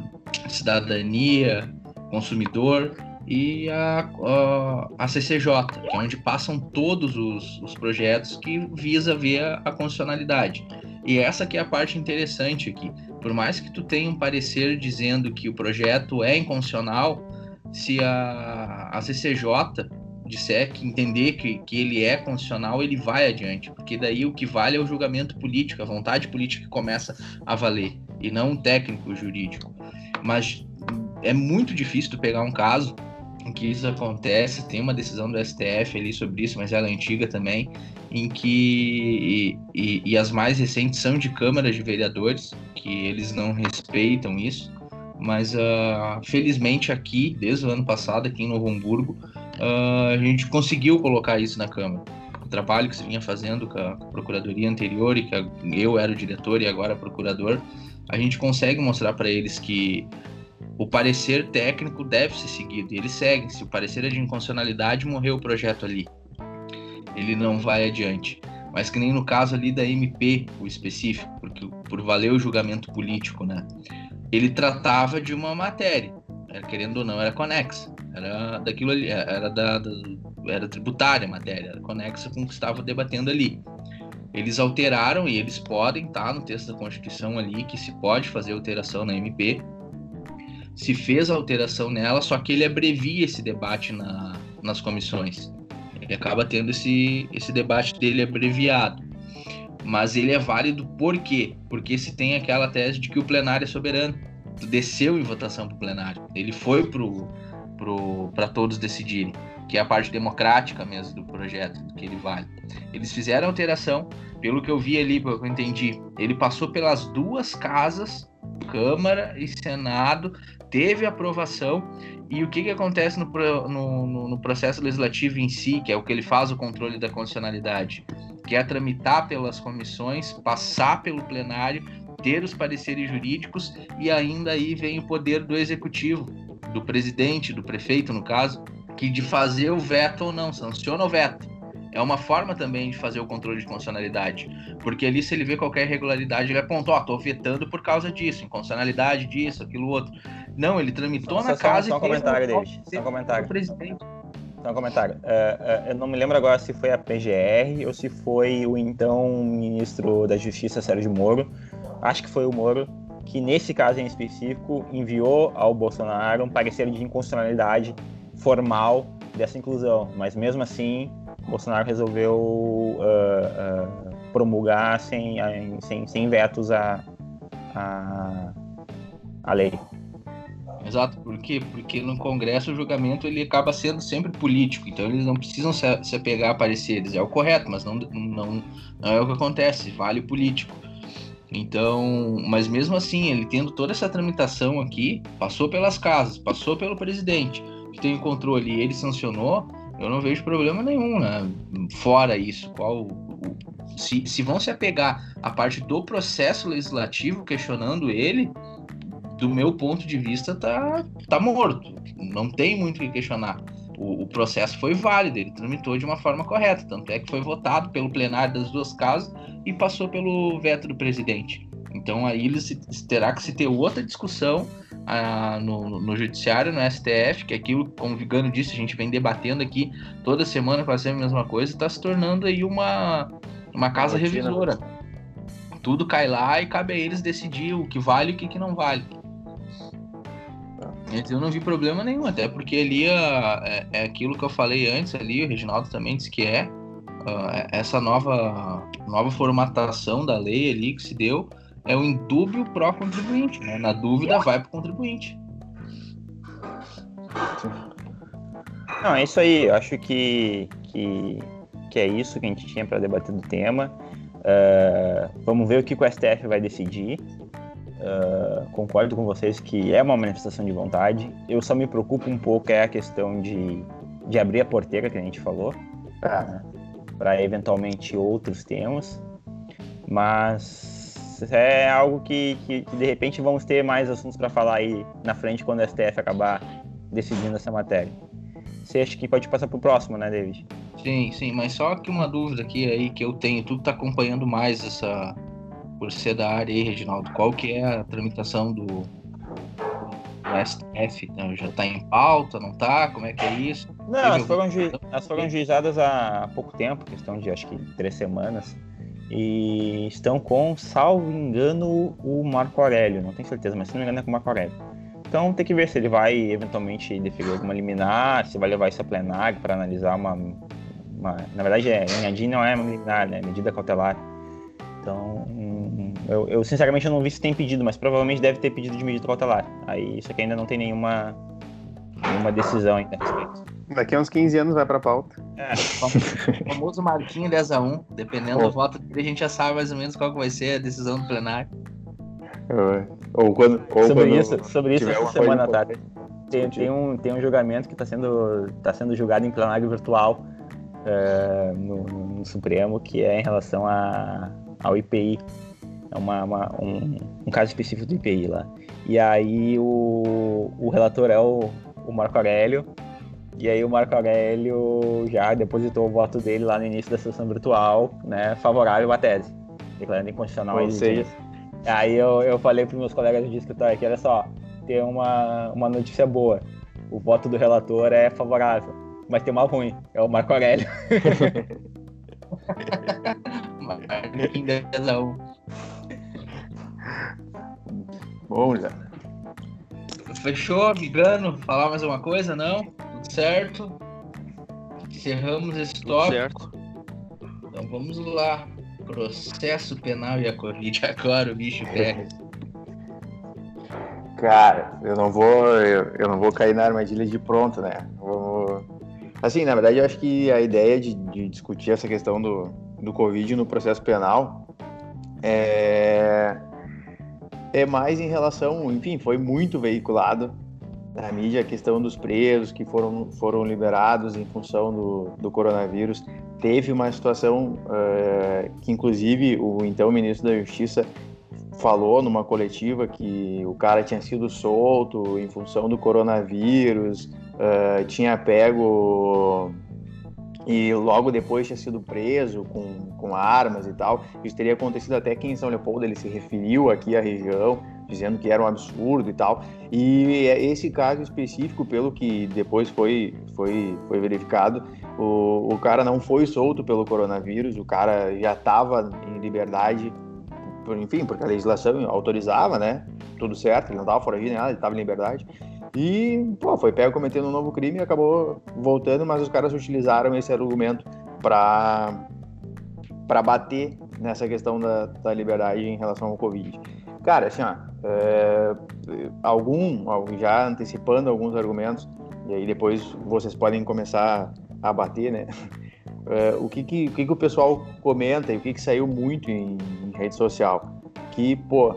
cidadania, consumidor, e a, a, a CCJ, que é onde passam todos os, os projetos que visa ver a, a constitucionalidade. E essa que é a parte interessante aqui. Por mais que tu tenha um parecer dizendo que o projeto é inconstitucional, se a, a CCJ disser que entender que, que ele é constitucional, ele vai adiante, porque daí o que vale é o julgamento político, a vontade política que começa a valer, e não um técnico jurídico. Mas é muito difícil tu pegar um caso em que isso acontece, tem uma decisão do STF ali sobre isso, mas ela é antiga também, em que e, e, e as mais recentes são de câmaras de vereadores, que eles não respeitam isso, mas uh, felizmente aqui, desde o ano passado, aqui em Novo Hamburgo, uh, a gente conseguiu colocar isso na Câmara. O trabalho que se vinha fazendo com a procuradoria anterior e que eu era o diretor e agora procurador, a gente consegue mostrar para eles que o parecer técnico deve ser seguido. E eles seguem. Se o parecer é de inconstitucionalidade, morreu o projeto ali. Ele não vai adiante. Mas que nem no caso ali da MP, o específico, porque por valer o julgamento político, né? Ele tratava de uma matéria, era, querendo ou não, era conexa. Era daquilo ali, era da, da era tributária a matéria, era conexa com o que estava debatendo ali. Eles alteraram e eles podem, tá no texto da Constituição ali, que se pode fazer alteração na MP, se fez a alteração nela, só que ele abrevia esse debate na, nas comissões. Ele acaba tendo esse, esse debate dele abreviado. Mas ele é válido por quê? Porque se tem aquela tese de que o plenário é soberano. Desceu em votação para o plenário. Ele foi para todos decidirem, que é a parte democrática mesmo do projeto, que ele vale. Eles fizeram alteração, pelo que eu vi ali, pelo que eu entendi, ele passou pelas duas casas, Câmara e Senado, teve aprovação e o que, que acontece no, no, no, processo legislativo em si, que é o que ele faz o controle da constitucionalidade, que é tramitar pelas comissões, passar pelo plenário, ter os pareceres jurídicos e ainda aí vem o poder do executivo, do presidente, do prefeito no caso, que de fazer o veto ou não, sanciona o veto. É uma forma também de fazer o controle de constitucionalidade. Porque ali, se ele vê qualquer irregularidade, ele vai apontar, ó, oh, tô vetando por causa disso, inconstitucionalidade disso, aquilo outro. Não, ele tramitou só, na só, casa só um comentário, David. Só um comentário. Presidente. Só um comentário. É, é, eu não me lembro agora se foi a PGR ou se foi o então ministro da Justiça, Sérgio Moro. Acho que foi o Moro, que nesse caso em específico enviou ao Bolsonaro um parecer de inconstitucionalidade formal dessa inclusão. Mas mesmo assim, Bolsonaro resolveu uh, uh, promulgar sem, sem, sem vetos a, a, a lei. Exato, por quê? Porque no Congresso o julgamento ele acaba sendo sempre político, então eles não precisam se, se apegar a pareceres, é o correto, mas não, não, não é o que acontece, vale o político. Então, mas mesmo assim, ele tendo toda essa tramitação aqui, passou pelas casas, passou pelo presidente, que tem o controle e ele sancionou, eu não vejo problema nenhum, né? Fora isso, qual se, se vão se apegar a parte do processo legislativo questionando ele, do meu ponto de vista tá, tá morto. Não tem muito o que questionar. O, o, processo foi válido, ele tramitou de uma forma correta, tanto é que foi votado pelo plenário das duas casas e passou pelo veto do presidente. Então aí ele se, terá que se ter outra discussão ah, no, no, judiciário, no STF, que é aquilo, como o Vigano disse, a gente vem debatendo aqui toda semana fazendo a mesma coisa, está se tornando aí uma, uma casa revisora. Tudo cai lá e cabe a eles decidir o que vale e o que, que não vale. Eu não vi problema nenhum, até porque ali é, é aquilo que eu falei antes ali, o Reginaldo também disse que é uh, essa nova, nova formatação da lei ali que se deu é o indúbio pró-contribuinte, né? Na dúvida, vai para o contribuinte. Não, é isso aí. Eu acho que, que, que é isso que a gente tinha para debater do tema. Uh, vamos ver o que o STF vai decidir. Uh, concordo com vocês que é uma manifestação de vontade. Eu só me preocupo um pouco é a questão de, de abrir a porteira que a gente falou é. né? para eventualmente outros temas. Mas é algo que, que, que, de repente vamos ter mais assuntos para falar aí na frente quando o STF acabar decidindo essa matéria. Você acha que pode passar para o próximo, né, David? Sim, sim, mas só que uma dúvida aqui aí que eu tenho, tu tá acompanhando mais essa por ser da área aí, Reginaldo, qual que é a tramitação do, do STF? Né? Já está em pauta, não está? Como é que é isso? Não, elas foram, ju... elas foram juizadas há pouco tempo, questão de acho que três semanas. e estão com, salvo engano, o Marco Aurélio. Não tenho certeza, mas se não me engano é com o Marco Aurélio. Então tem que ver se ele vai eventualmente definir alguma liminar, se vai levar isso a plenário para analisar uma, uma, Na verdade, é, em ADI não é uma liminar, né? medida cautelar. Então, eu, eu, sinceramente eu não vi se tem pedido, mas provavelmente deve ter pedido de medida cautelar. Aí isso aqui ainda não tem nenhuma, nenhuma decisão ainda a respeito. Daqui a uns 15 anos vai pra pauta. É, o famoso marquinho 10 a 1 dependendo do voto a gente já sabe mais ou menos qual vai ser a decisão do plenário. Ou quando, ou sobre quando isso, sobre isso essa semana, tá? Tem, tem, um, tem um julgamento que está sendo, tá sendo julgado em plenário virtual uh, no, no, Supremo, que é em relação a, ao IPI. É uma, uma um, um, caso específico do IPI lá. E aí o, o relator é o, o Marco Aurélio, e aí o Marco Aurélio já depositou o voto dele lá no início da sessão virtual, né, favorável à tese, declarando inconstitucional a exigência. Aí eu, eu falei para meus colegas de escritório que, olha só, tem uma, uma notícia boa. O voto do relator é favorável, mas tem uma ruim, é o Marco Aurélio. Bom, já. Fechou, Vigano? Falar mais uma coisa? Não? Tudo certo? Encerramos esse tópico. Certo. Então vamos lá. Processo penal e a Covid. Agora o bicho pega. Cara, eu não vou, eu, eu, não vou cair na armadilha de pronto, né? Vamos... Assim, na verdade, eu acho que a ideia de, de discutir essa questão do, do Covid no processo penal é, é mais em relação, enfim, foi muito veiculado na mídia a questão dos presos que foram, foram liberados em função do, do coronavírus. Teve uma situação uh, que, inclusive, o então ministro da Justiça falou numa coletiva que o cara tinha sido solto em função do coronavírus, uh, tinha pego e logo depois tinha sido preso com, com armas e tal. Isso teria acontecido até aqui em São Leopoldo, ele se referiu aqui à região dizendo que era um absurdo e tal. E é esse caso específico, pelo que depois foi, foi, foi verificado, o, o cara não foi solto pelo coronavírus, o cara já estava em liberdade, enfim, porque a legislação autorizava, né? Tudo certo, ele não estava fora de nada, ele estava em liberdade. E, pô, foi pego cometendo um novo crime e acabou voltando, mas os caras utilizaram esse argumento para para bater nessa questão da, da liberdade em relação ao Covid. Cara, assim, ó, é, algum, já antecipando alguns argumentos, e aí depois vocês podem começar a bater, né? É, o que que, o que que o pessoal comenta e o que que saiu muito em, em rede social? Que, pô,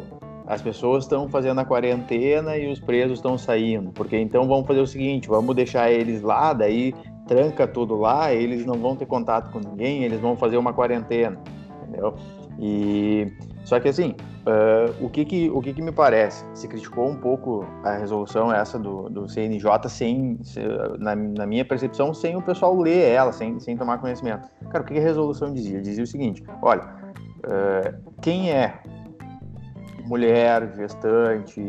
as pessoas estão fazendo a quarentena e os presos estão saindo, porque então vamos fazer o seguinte, vamos deixar eles lá, daí tranca tudo lá, eles não vão ter contato com ninguém, eles vão fazer uma quarentena, entendeu? E só que assim, uh, o, que, que, o que, que me parece? Se criticou um pouco a resolução essa do, do CNJ sem, na, na minha percepção, sem o pessoal ler ela, sem, sem tomar conhecimento. Cara, o que, que a resolução dizia? Dizia o seguinte: olha, uh, quem é mulher, gestante,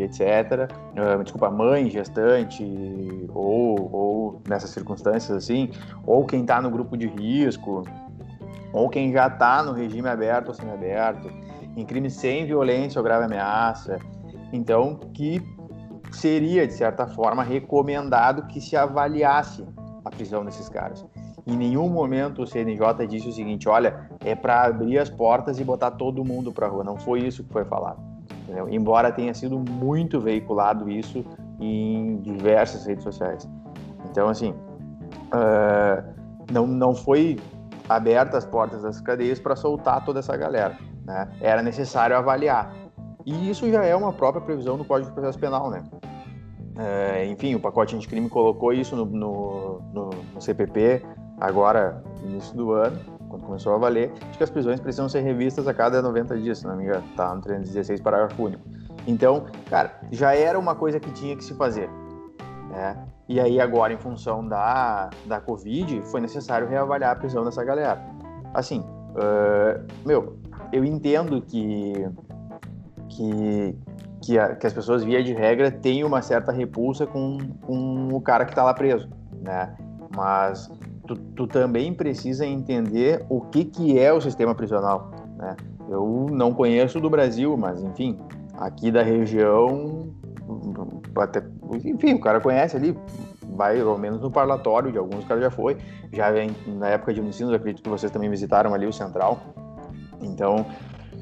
etc. Uh, desculpa, mãe, gestante, ou, ou nessas circunstâncias assim, ou quem está no grupo de risco, ou quem já está no regime aberto ou semiaberto, em crime sem violência ou grave ameaça. Então, que seria, de certa forma, recomendado que se avaliasse a prisão desses caras. Em nenhum momento o CNJ disse o seguinte: olha, é para abrir as portas e botar todo mundo para rua. Não foi isso que foi falado. Entendeu? Embora tenha sido muito veiculado isso em diversas redes sociais. Então, assim, uh, não, não foi abertas as portas das cadeias para soltar toda essa galera. Né? Era necessário avaliar. E isso já é uma própria previsão do Código de Processo Penal, né? Enfim, o pacote anticrime colocou isso no, no, no, no, CPP agora, início do ano, quando começou a valer, de que as prisões precisam ser revistas a cada 90 dias, se não me engano, tá no 316, parágrafo único. Então, cara, já era uma coisa que tinha que se fazer. Né? E aí agora, em função da, da Covid, foi necessário reavaliar a prisão dessa galera. Assim, uh, meu, eu entendo que, que, que, a, que, as pessoas, via de regra, têm uma certa repulsa com, com o cara que está lá preso, né? Mas tu, tu, também precisa entender o que, que é o sistema prisional. Né? Eu não conheço do Brasil, mas enfim, aqui da região, até, enfim, o cara conhece ali, vai ao menos no parlatório de alguns, o cara já foi, já vem na época de ensino, acredito que vocês também visitaram ali o Central. Então,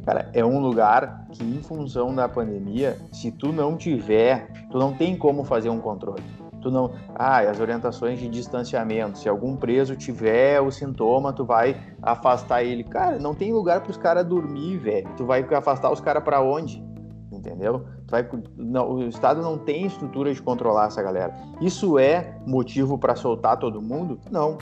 cara, é um lugar que em função da pandemia, se tu não tiver, tu não tem como fazer um controle tu não, ah, as orientações de distanciamento, se algum preso tiver o sintoma, tu vai afastar ele. Cara, não tem lugar para os caras dormir, velho. Tu vai afastar os caras para onde? Entendeu? Tu vai, não, o Estado não tem estrutura de controlar essa galera. Isso é motivo para soltar todo mundo? Não.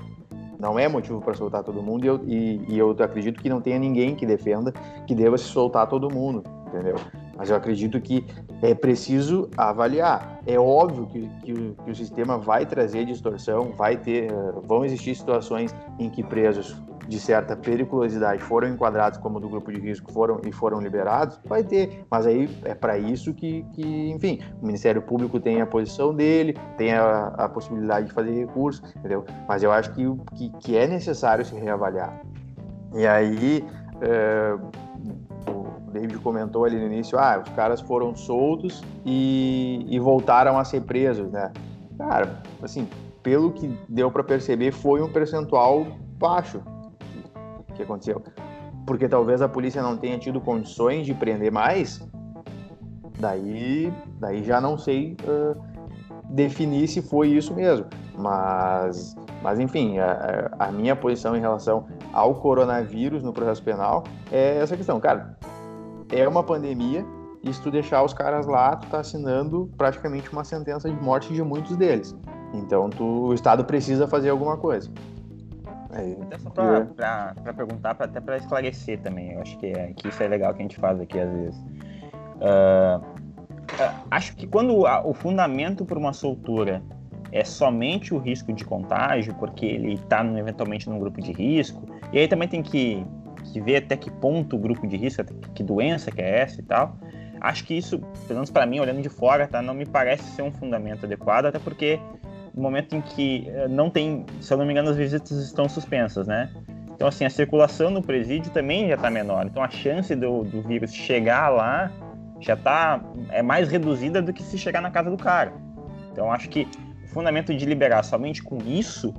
Não é motivo para soltar todo mundo e eu, e, e eu acredito que não tenha ninguém que defenda que deva se soltar todo mundo, entendeu? Mas eu acredito que é preciso avaliar. É óbvio que, que, que o sistema vai trazer distorção, vai ter, eh, vão existir situações em que presos de certa periculosidade foram enquadrados como do grupo de risco foram e foram liberados, vai ter. Mas aí é para isso que, que, enfim, o Ministério Público tem a posição dele, tem a, a possibilidade de fazer recurso, entendeu? Mas eu acho que, que, que é necessário se reavaliar. E aí, é, o David comentou ali no início, ah, os caras foram soltos e, e voltaram a ser presos, né? Cara, assim, pelo que deu para perceber, foi um percentual baixo que aconteceu. Porque talvez a polícia não tenha tido condições de prender mais, daí, daí já não sei uh, definir se foi isso mesmo. Mas, mas enfim, a, a minha posição em relação ao coronavírus no processo penal é essa questão. Cara, é uma pandemia e se tu deixar os caras lá, tu tá assinando praticamente uma sentença de morte de muitos deles. Então tu, o Estado precisa fazer alguma coisa. É, até só pra perguntar, pra, até pra esclarecer também, eu acho que, é, que isso é legal que a gente faz aqui às vezes. Uh, acho que quando o fundamento para uma soltura é somente o risco de contágio, porque ele está eventualmente num grupo de risco, e aí também tem que que ver até que ponto o grupo de risco, que doença que é essa e tal. Acho que isso, pelo menos para mim, olhando de fora, tá, não me parece ser um fundamento adequado, até porque no momento em que eh, não tem, se eu não me engano, as visitas estão suspensas, né? Então, assim, a circulação no presídio também já está menor. Então, a chance do, do vírus chegar lá já está é mais reduzida do que se chegar na casa do cara. Então, acho que o fundamento de liberar somente com isso,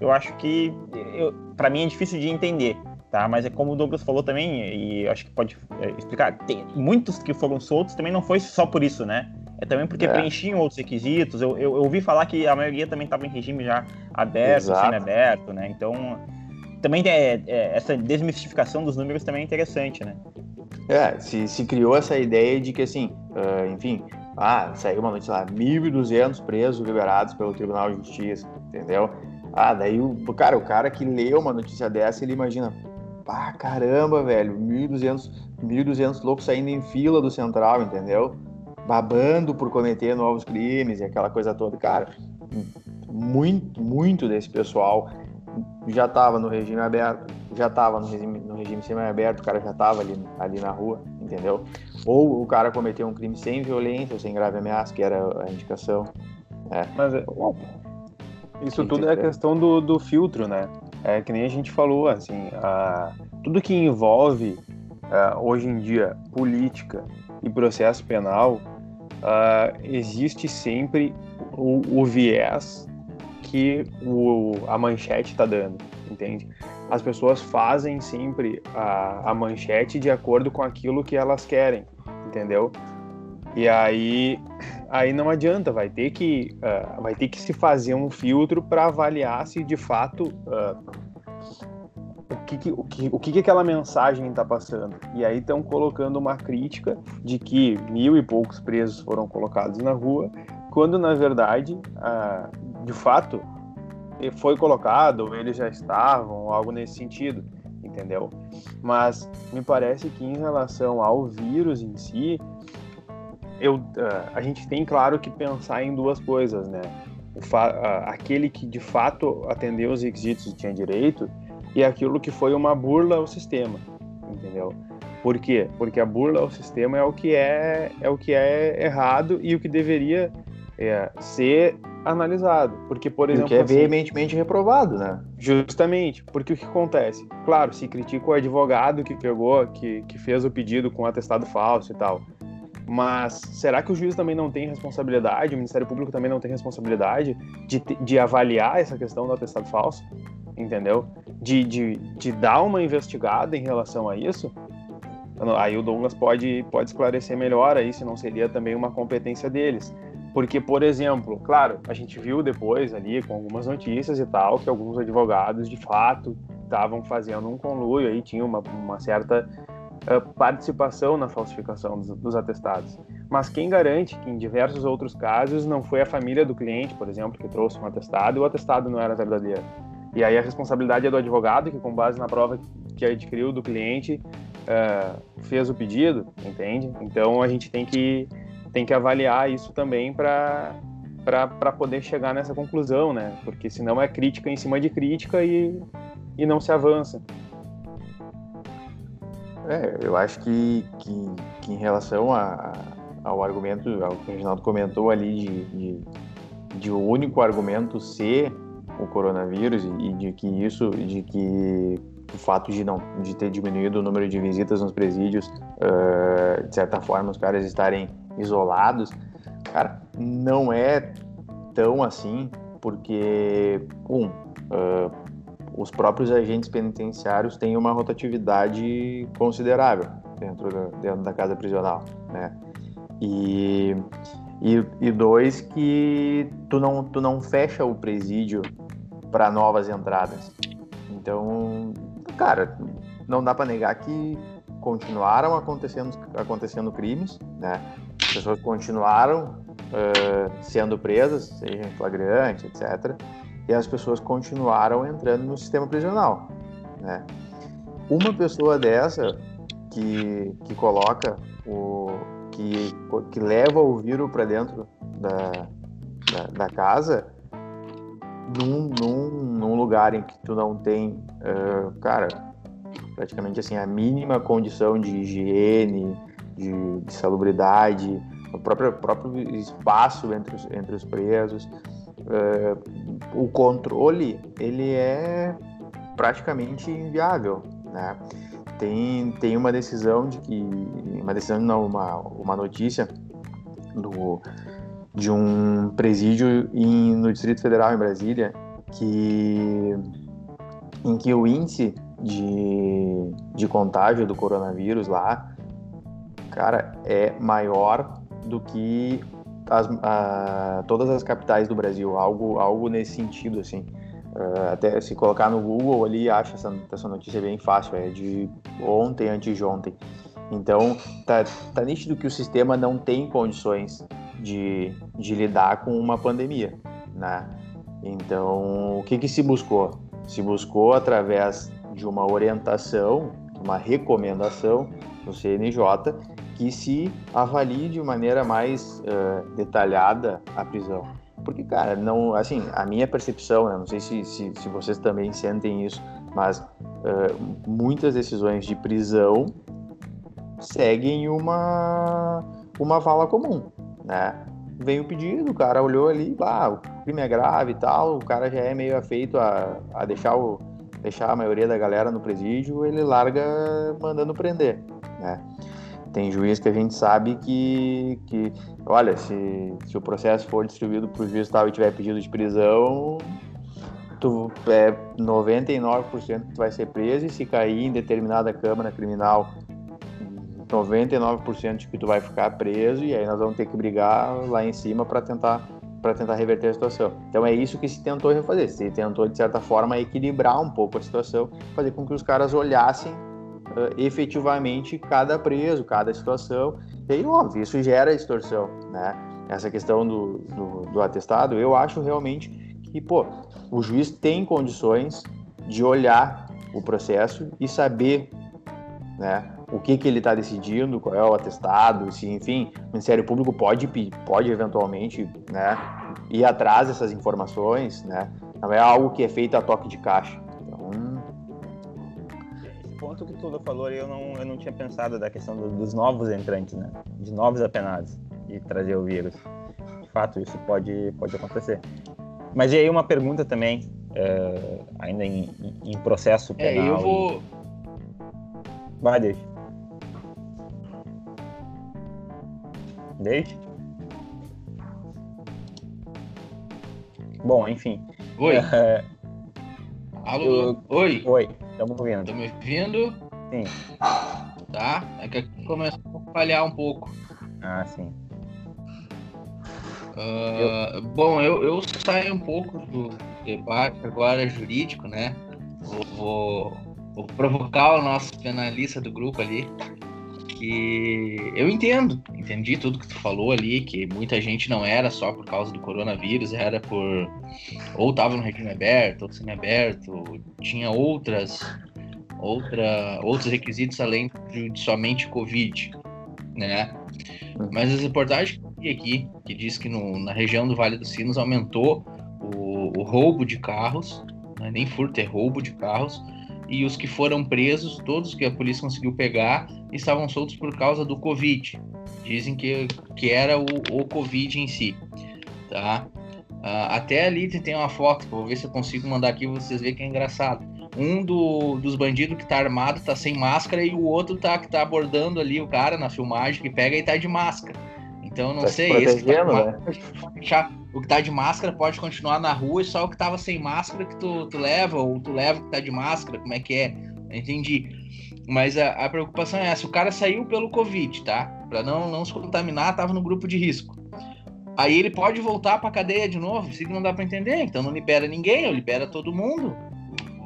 eu acho que, para mim, é difícil de entender tá? Mas é como o Douglas falou também, e acho que pode é, explicar, tem muitos que foram soltos também não foi só por isso, né? É também porque é. preenchiam outros requisitos. Eu, eu, eu, ouvi falar que a maioria também estava em regime já aberto, semi-aberto, né? Então, também é, é, essa desmistificação dos números também é interessante, né? É, se, se criou essa ideia de que, assim, uh, enfim, ah, saiu uma notícia lá, 1.200 presos liberados pelo Tribunal de Justiça, entendeu? Ah, daí o cara, o cara que leu uma notícia dessa, ele imagina, ah, caramba, velho, 1.200, 1.200 loucos saindo em fila do Central, entendeu? Babando por cometer novos crimes e aquela coisa toda. Cara, muito, muito desse pessoal já estava no regime aberto, já estava no regime, no regime semi-aberto, o cara já estava ali, ali na rua, entendeu? Ou o cara cometeu um crime sem violência sem grave ameaça, que era a indicação. É. Mas é, isso tudo é questão do, do filtro, né? É que nem a gente falou, assim, a, tudo que envolve a, hoje em dia política e processo penal, a, existe sempre o, o, viés que o, a manchete está dando, entende? As pessoas fazem sempre a, a manchete de acordo com aquilo que elas querem, entendeu? E aí, aí não adianta, vai ter que, uh, vai ter que se fazer um filtro para avaliar se de fato uh, o, que, o, que, o que, que aquela mensagem está passando. E aí estão colocando uma crítica de que mil e poucos presos foram colocados na rua, quando na verdade, uh, de fato, foi colocado, eles já estavam, algo nesse sentido, entendeu? Mas me parece que em relação ao vírus em si, eu, uh, a gente tem, claro, que pensar em duas coisas, né? Aquele que de fato atendeu os requisitos e tinha direito, e aquilo que foi uma burla ao sistema, entendeu? Por quê? Porque a burla ao sistema é o que é, é o que é errado e o que deveria é, ser analisado. Porque, por exemplo. que é assim, veementemente reprovado, né? Justamente, porque o que acontece? Claro, se critica o advogado que pegou, que, que fez o pedido com atestado falso e tal. Mas será que o juiz também não tem responsabilidade, o Ministério Público também não tem responsabilidade de, de avaliar essa questão do atestado falso? Entendeu? De, de, de dar uma investigada em relação a isso? Aí o Douglas pode, pode esclarecer melhor aí se não seria também uma competência deles. Porque, por exemplo, claro, a gente viu depois ali com algumas notícias e tal que alguns advogados de fato estavam fazendo um conluio aí, tinha uma, uma certa uh, participação na falsificação dos, dos, atestados. Mas quem garante que em diversos outros casos não foi a família do cliente, por exemplo, que trouxe um atestado e o atestado não era verdadeiro? E aí a responsabilidade é do advogado que, com base na prova que adquiriu do cliente, uh, fez o pedido, entende? Então a gente tem que tem que avaliar isso também para para poder chegar nessa conclusão, né? Porque senão é crítica em cima de crítica e, e não se avança. É, eu acho que, que, que em relação a, ao argumento, ao que o Reginaldo comentou ali, de, de, de, o único argumento ser o coronavírus e de que isso, de que o fato de não de ter diminuído o número de visitas nos presídios, uh, de certa forma, os caras estarem isolados, cara, não é tão assim, porque, um, uh, os próprios agentes penitenciários têm uma rotatividade considerável dentro da, dentro da casa prisional, né? E, e, e, dois, que tu não, tu não fecha o presídio para novas entradas. Então, cara, não dá para negar que continuaram acontecendo, acontecendo crimes, né? As pessoas continuaram uh, sendo presas, seja em flagrante, etc. E as pessoas continuaram entrando no sistema prisional, né? Uma pessoa dessa que, que coloca o que, que leva o vírus para dentro da, da, da, casa num, num, num, lugar em que tu não tem, uh, cara, praticamente assim a mínima condição de higiene, de, de salubridade, o próprio, próprio espaço entre os, entre os presos. Uh, o controle ele é praticamente inviável, né? Tem, tem uma decisão de que uma decisão não uma, uma notícia do de um presídio em, no Distrito Federal em Brasília que em que o índice de, de contágio do coronavírus lá cara, é maior do que as, todas as capitais do Brasil, algo, algo nesse sentido, assim. Uh, até se colocar no Google ali, acha essa, essa notícia bem fácil, é de ontem, antes de ontem. Então, tá, tá nítido que o sistema não tem condições de, de lidar com uma pandemia, né? Então, o que que se buscou? Se buscou através de uma orientação, uma recomendação do CNJ, que se avalie de maneira mais uh, detalhada a prisão. Porque, cara, não, assim, a minha percepção, né, não sei se, se, se, vocês também sentem isso, mas uh, muitas decisões de prisão seguem uma, uma vala comum, né? Vem o pedido, o cara olhou ali, ah, o crime é grave e tal, o cara já é meio afeito a, a deixar, o, deixar a maioria da galera no presídio, ele larga mandando prender, né? Tem juiz que a gente sabe que, que olha, se, se o processo for distribuído para o juiz tal e tiver pedido de prisão, tu é 99% que tu vai ser preso e se cair em determinada câmara criminal 99% de que tu vai ficar preso e aí nós vamos ter que brigar lá em cima para tentar para tentar reverter a situação. Então é isso que se tentou refazer. Se tentou de certa forma equilibrar um pouco a situação, fazer com que os caras olhassem uh, efetivamente cada preso, cada situação. E aí, óbvio, isso gera distorção, né? Essa questão do, do, do atestado, eu acho realmente que, pô, o juiz tem condições de olhar o processo e saber, né, o que, que ele está decidindo, qual é o atestado, se, enfim, o Ministério Público pode, pode eventualmente, né, ir atrás dessas informações, né, não é algo que é feito a toque de caixa ponto que tu falou eu não, eu não tinha pensado da questão do, dos novos entrantes, né? De novos apenados e trazer o vírus. De fato isso pode, pode acontecer. Mas e aí uma pergunta também, é, ainda em, em, processo penal. É, eu vou. E... Vai, deixa. Deixa. Bom, enfim. Oi. É... Alô? Eu... Oi. Oi, estamos ouvindo. Estão me ouvindo? Sim. Tá? É que aqui começou a falhar um pouco. Ah, sim. Uh, eu... Bom, eu, eu saio um pouco do debate agora jurídico, né? Vou, vou, vou provocar o nosso penalista do grupo ali que eu entendo, entendi tudo que tu falou ali, que muita gente não era só por causa do coronavírus, era por ou estava no regime aberto, ou semi-aberto, tinha outras outra, outros requisitos além de, de somente Covid, né? Mas as reportagens que eu vi aqui, que diz que no, na região do Vale dos Sinos aumentou o, o roubo de carros, não é nem furto, é roubo de carros, e os que foram presos, todos que a polícia conseguiu pegar, estavam soltos por causa do Covid. Dizem que, que era o, o Covid em si. Tá? Uh, até ali tem uma foto, vou ver se eu consigo mandar aqui vocês verem que é engraçado. Um do, dos bandidos que tá armado tá sem máscara e o outro tá que tá abordando ali o cara na filmagem que pega e tá de máscara. Então não tá sei, esse que tá né? o que tá de máscara pode continuar na rua e só o que tava sem máscara que tu, tu leva, ou tu leva o que tá de máscara, como é que é? Entendi. Mas a, a, preocupação é essa: o cara saiu pelo Covid, tá? Para não, não se contaminar, tava no grupo de risco. Aí ele pode voltar para cadeia de novo, isso que não dá para entender. Então não libera ninguém, ou libera todo mundo.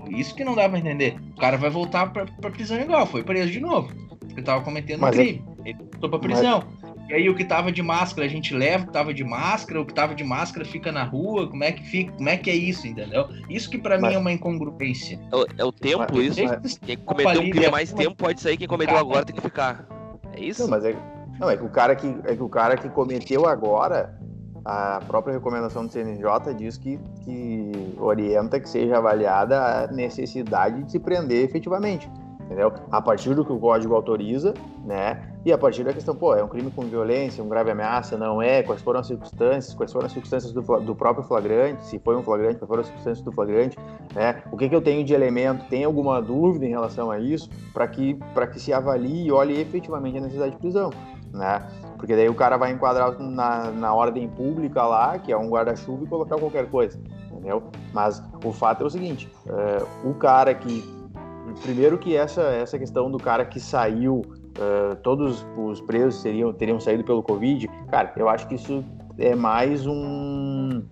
Isso que não dá para entender. O cara vai voltar para prisão igual, foi preso de novo. Porque tava cometendo Mas um é crime. É... Ele voltou pra prisão. Mas... E aí o que tava de máscara a gente leva, o que tava de máscara, o que tava de máscara fica na rua, como é que fica, como é que é isso, entendeu? Isso que para mim é uma incongruência. É o, é o tempo mas, isso? Mas, quem cometeu um crime mais tempo pode sair, quem cometeu agora tem que ficar. É isso? Não, mas é, não, é que o cara que é que o cara que cometeu agora a própria recomendação do CNJ diz que, que orienta que seja avaliada a necessidade de se prender efetivamente entendeu? A partir do que o código autoriza, né? E a partir da questão, pô, é um crime com violência, um grave ameaça, não é? Quais foram as circunstâncias? Quais foram as circunstâncias do, do próprio flagrante? Se foi um flagrante, quais foram as circunstâncias do flagrante? Né? O que, que eu tenho de elemento? Tem alguma dúvida em relação a isso? Para que, que se avalie e olhe efetivamente a necessidade de prisão, né? Porque daí o cara vai enquadrar na, na ordem pública lá, que é um guarda-chuva, e colocar qualquer coisa, entendeu? Mas o fato é o seguinte: é, o cara que primeiro que essa, essa questão do cara que saiu, uh, todos os presos seriam, teriam saído pelo Covid, cara, eu acho que isso é mais um,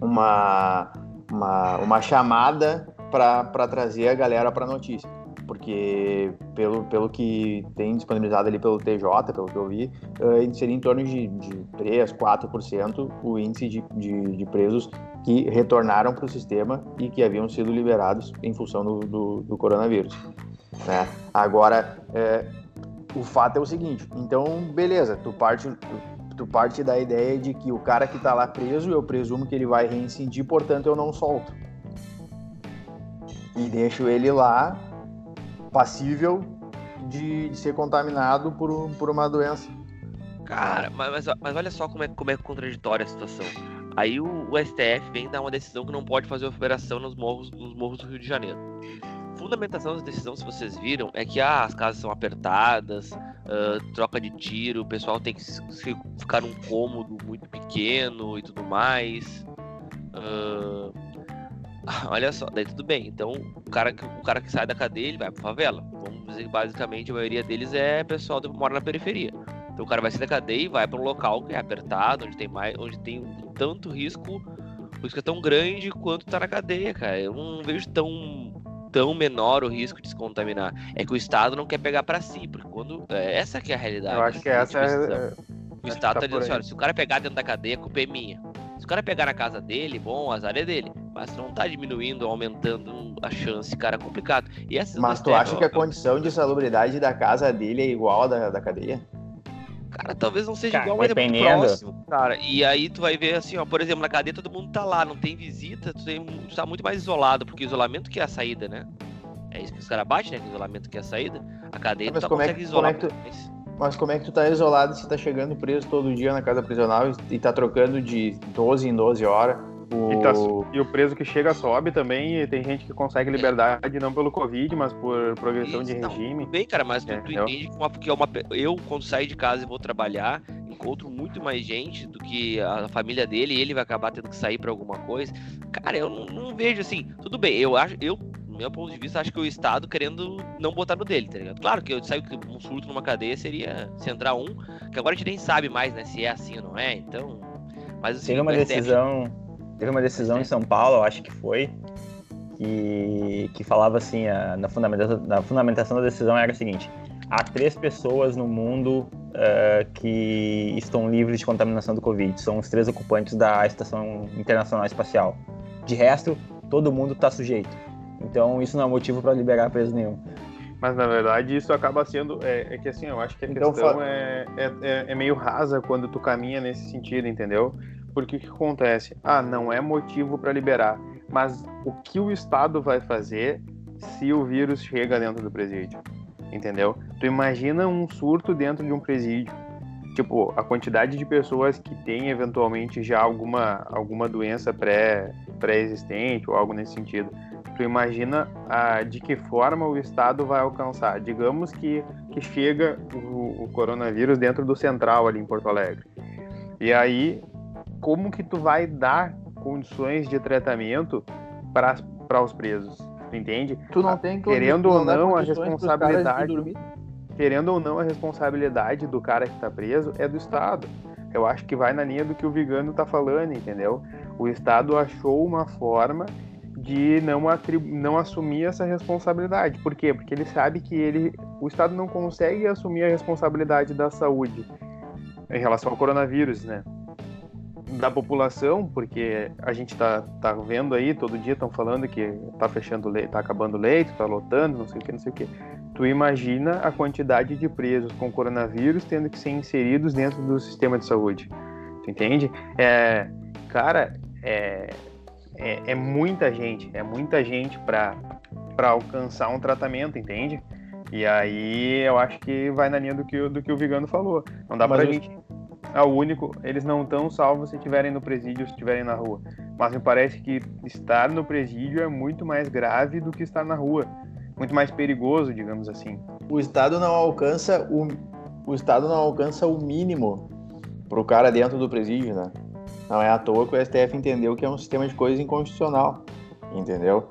uma, uma, uma chamada para trazer a galera para a notícia. Porque, pelo, pelo que tem disponibilizado ali pelo TJ, pelo que eu vi, uh, seria em torno de, de 3, 4% o índice de, de, de presos que retornaram para o sistema e que haviam sido liberados em função do, do, do coronavírus. Né? Agora, é, o fato é o seguinte: então, beleza, tu parte, tu, tu parte da ideia de que o cara que está lá preso, eu presumo que ele vai reincidir, portanto, eu não solto. E deixo ele lá, passível de, de ser contaminado por, por uma doença. Cara, mas, mas olha só como é, como é contraditória a situação Aí o, o, STF vem dar uma decisão que não pode fazer operação nos morros, nos morros do Rio de Janeiro. Fundamentação da decisão, se vocês viram, é que ah, as casas são apertadas, uh, troca de tiro, o pessoal tem que ficar num cômodo muito pequeno e tudo mais. Uh, olha só, daí tudo bem. Então, o cara, o cara que sai da cadeia, ele vai pra favela. Vamos dizer que basicamente a maioria deles é pessoal que mora na periferia. Então o cara vai sair da cadeia e vai para um local que é apertado, onde tem mais, onde tem tanto risco, o risco é tão grande quanto tá na cadeia, cara. Eu não vejo tão tão menor o risco de se contaminar. É que o Estado não quer pegar para si, porque quando é, essa que é a realidade. Eu acho que essa é, o Estado tá, tá dizendo assim, olha, se o cara pegar dentro da cadeia, a culpa é minha. Se o cara pegar na casa dele, bom, as áreas é dele. Mas não tá diminuindo, aumentando a chance, cara, é complicado. E mas tu acha que a condição de salubridade da casa dele é igual à da, da cadeia? Cara, talvez não seja cara, igual, mas dependendo. é muito próximo, cara. E aí tu vai ver assim, ó, por exemplo, na cadeia todo mundo tá lá, não tem visita, tu, tem, tu tá muito mais isolado, porque isolamento que é a saída, né? É isso que os caras batem, né? Que isolamento que é a saída. A cadeia mas tu como consegue é que, isolar como é que tu, Mas como é que tu tá isolado se tá chegando preso todo dia na casa prisional e tá trocando de 12 em 12 horas? O... E, tá, e, o preso que chega sobe também, e tem gente que consegue liberdade não pelo Covid, mas por progressão Isso, de regime. Não, bem, cara, mas tu, é, tu entende que, uma, que é uma, eu, quando sair de casa e vou trabalhar, encontro muito mais gente do que a família dele e ele vai acabar tendo que sair para alguma coisa. Cara, eu não, não, vejo assim. Tudo bem, eu acho, eu, do meu ponto de vista, acho que o Estado querendo não botar no dele, tá ligado? Claro que eu saio que um surto numa cadeia seria se entrar um, que agora a gente nem sabe mais, né, se é assim ou não é, então. Mas assim, Teve uma decisão. Teve uma decisão em São Paulo, eu acho que foi, que, que falava assim, a, na, fundamentação, na fundamentação da decisão era o seguinte, há três pessoas no mundo uh, que estão livres de contaminação do Covid, são os três ocupantes da Estação Internacional Espacial. De resto, todo mundo está sujeito. Então isso não é motivo para liberar preso nenhum. Mas na verdade isso acaba sendo. É, é que assim, eu acho que a então, questão é, é, é, é, meio rasa quando tu caminha nesse sentido, entendeu? Porque o que acontece? Ah, não é motivo para liberar. Mas o que o Estado vai fazer se o vírus chega dentro do presídio? Entendeu? Tu imagina um surto dentro de um presídio. Tipo, a quantidade de pessoas que tem eventualmente já alguma, alguma doença pré, pré-existente ou algo nesse sentido. Tu imagina ah, de que forma o Estado vai alcançar. Digamos que, que chega o, o coronavírus dentro do central ali em Porto Alegre. E aí como que tu vai dar condições de tratamento para os presos, entende? Tu não tem querendo ou não a responsabilidade querendo ou não a responsabilidade do cara que está preso é do Estado. Eu acho que vai na linha do que o Vigano está falando, entendeu? O Estado achou uma forma de não, não assumir essa responsabilidade. Por quê? Porque ele sabe que ele, o Estado não consegue assumir a responsabilidade da saúde em relação ao coronavírus, né? Da população, porque a gente tá, tá vendo aí, todo dia estão falando que tá fechando leito, tá acabando leito, tá lotando, não sei o que, não sei o que. Tu imagina a quantidade de presos com coronavírus tendo que ser inseridos dentro do sistema de saúde. Tu entende? É, cara, é, é, é muita gente, é muita gente para alcançar um tratamento, entende? E aí eu acho que vai na linha do que, do que o Vigano falou. Não dá Mas pra eu... gente é o único. Eles não estão salvos se estiverem no presídio ou se estiverem na rua. Mas me parece que estar no presídio é muito mais grave do que estar na rua. Muito mais perigoso, digamos assim. O Estado não alcança o, o Estado não alcança o mínimo para o cara dentro do presídio, né? Não é à toa que o STF entendeu que é um sistema de coisas inconstitucional, entendeu?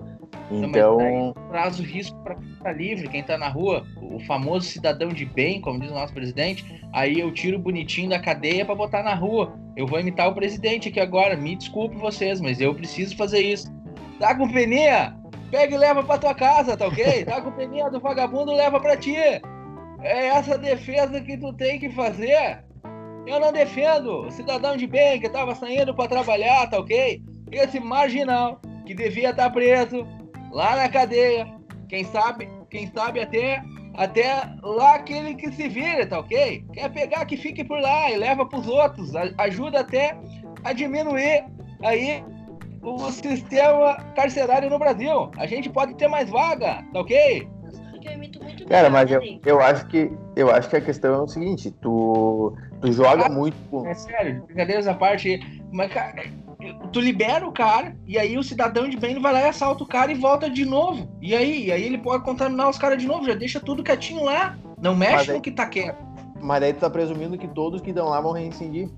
Então. Não, traz o risco para quem está livre, quem está na rua, o famoso cidadão de bem, como diz o nosso presidente. Aí eu tiro bonitinho da cadeia para botar na rua. Eu vou imitar o presidente aqui agora. Me desculpe vocês, mas eu preciso fazer isso. Tá com peninha? Pega e leva para tua casa, tá ok? Tá com peninha do vagabundo, leva para ti. É essa defesa que tu tem que fazer. Eu não defendo o cidadão de bem que estava saindo para trabalhar, tá ok? Esse marginal que devia estar tá preso lá na cadeia. Quem sabe, quem sabe até até lá aquele que se vira, tá ok? Quer pegar que fique por lá e leva para os outros, ajuda até a diminuir aí o sistema carcerário no Brasil. A gente pode ter mais vaga, tá ok? Cara, mas eu, eu acho que eu acho que a questão é o seguinte, tu, tu joga ah, muito com... É sério, brincadeiras à parte, mas cara, tu libera o cara, e aí o cidadão de bem vai lá e assalta o cara e volta de novo. E aí? E aí ele pode contaminar os caras de novo, já deixa tudo quietinho lá. Não mexe aí, no que tá quieto. Mas aí tu tá presumindo que todos que dão lá vão reincidir.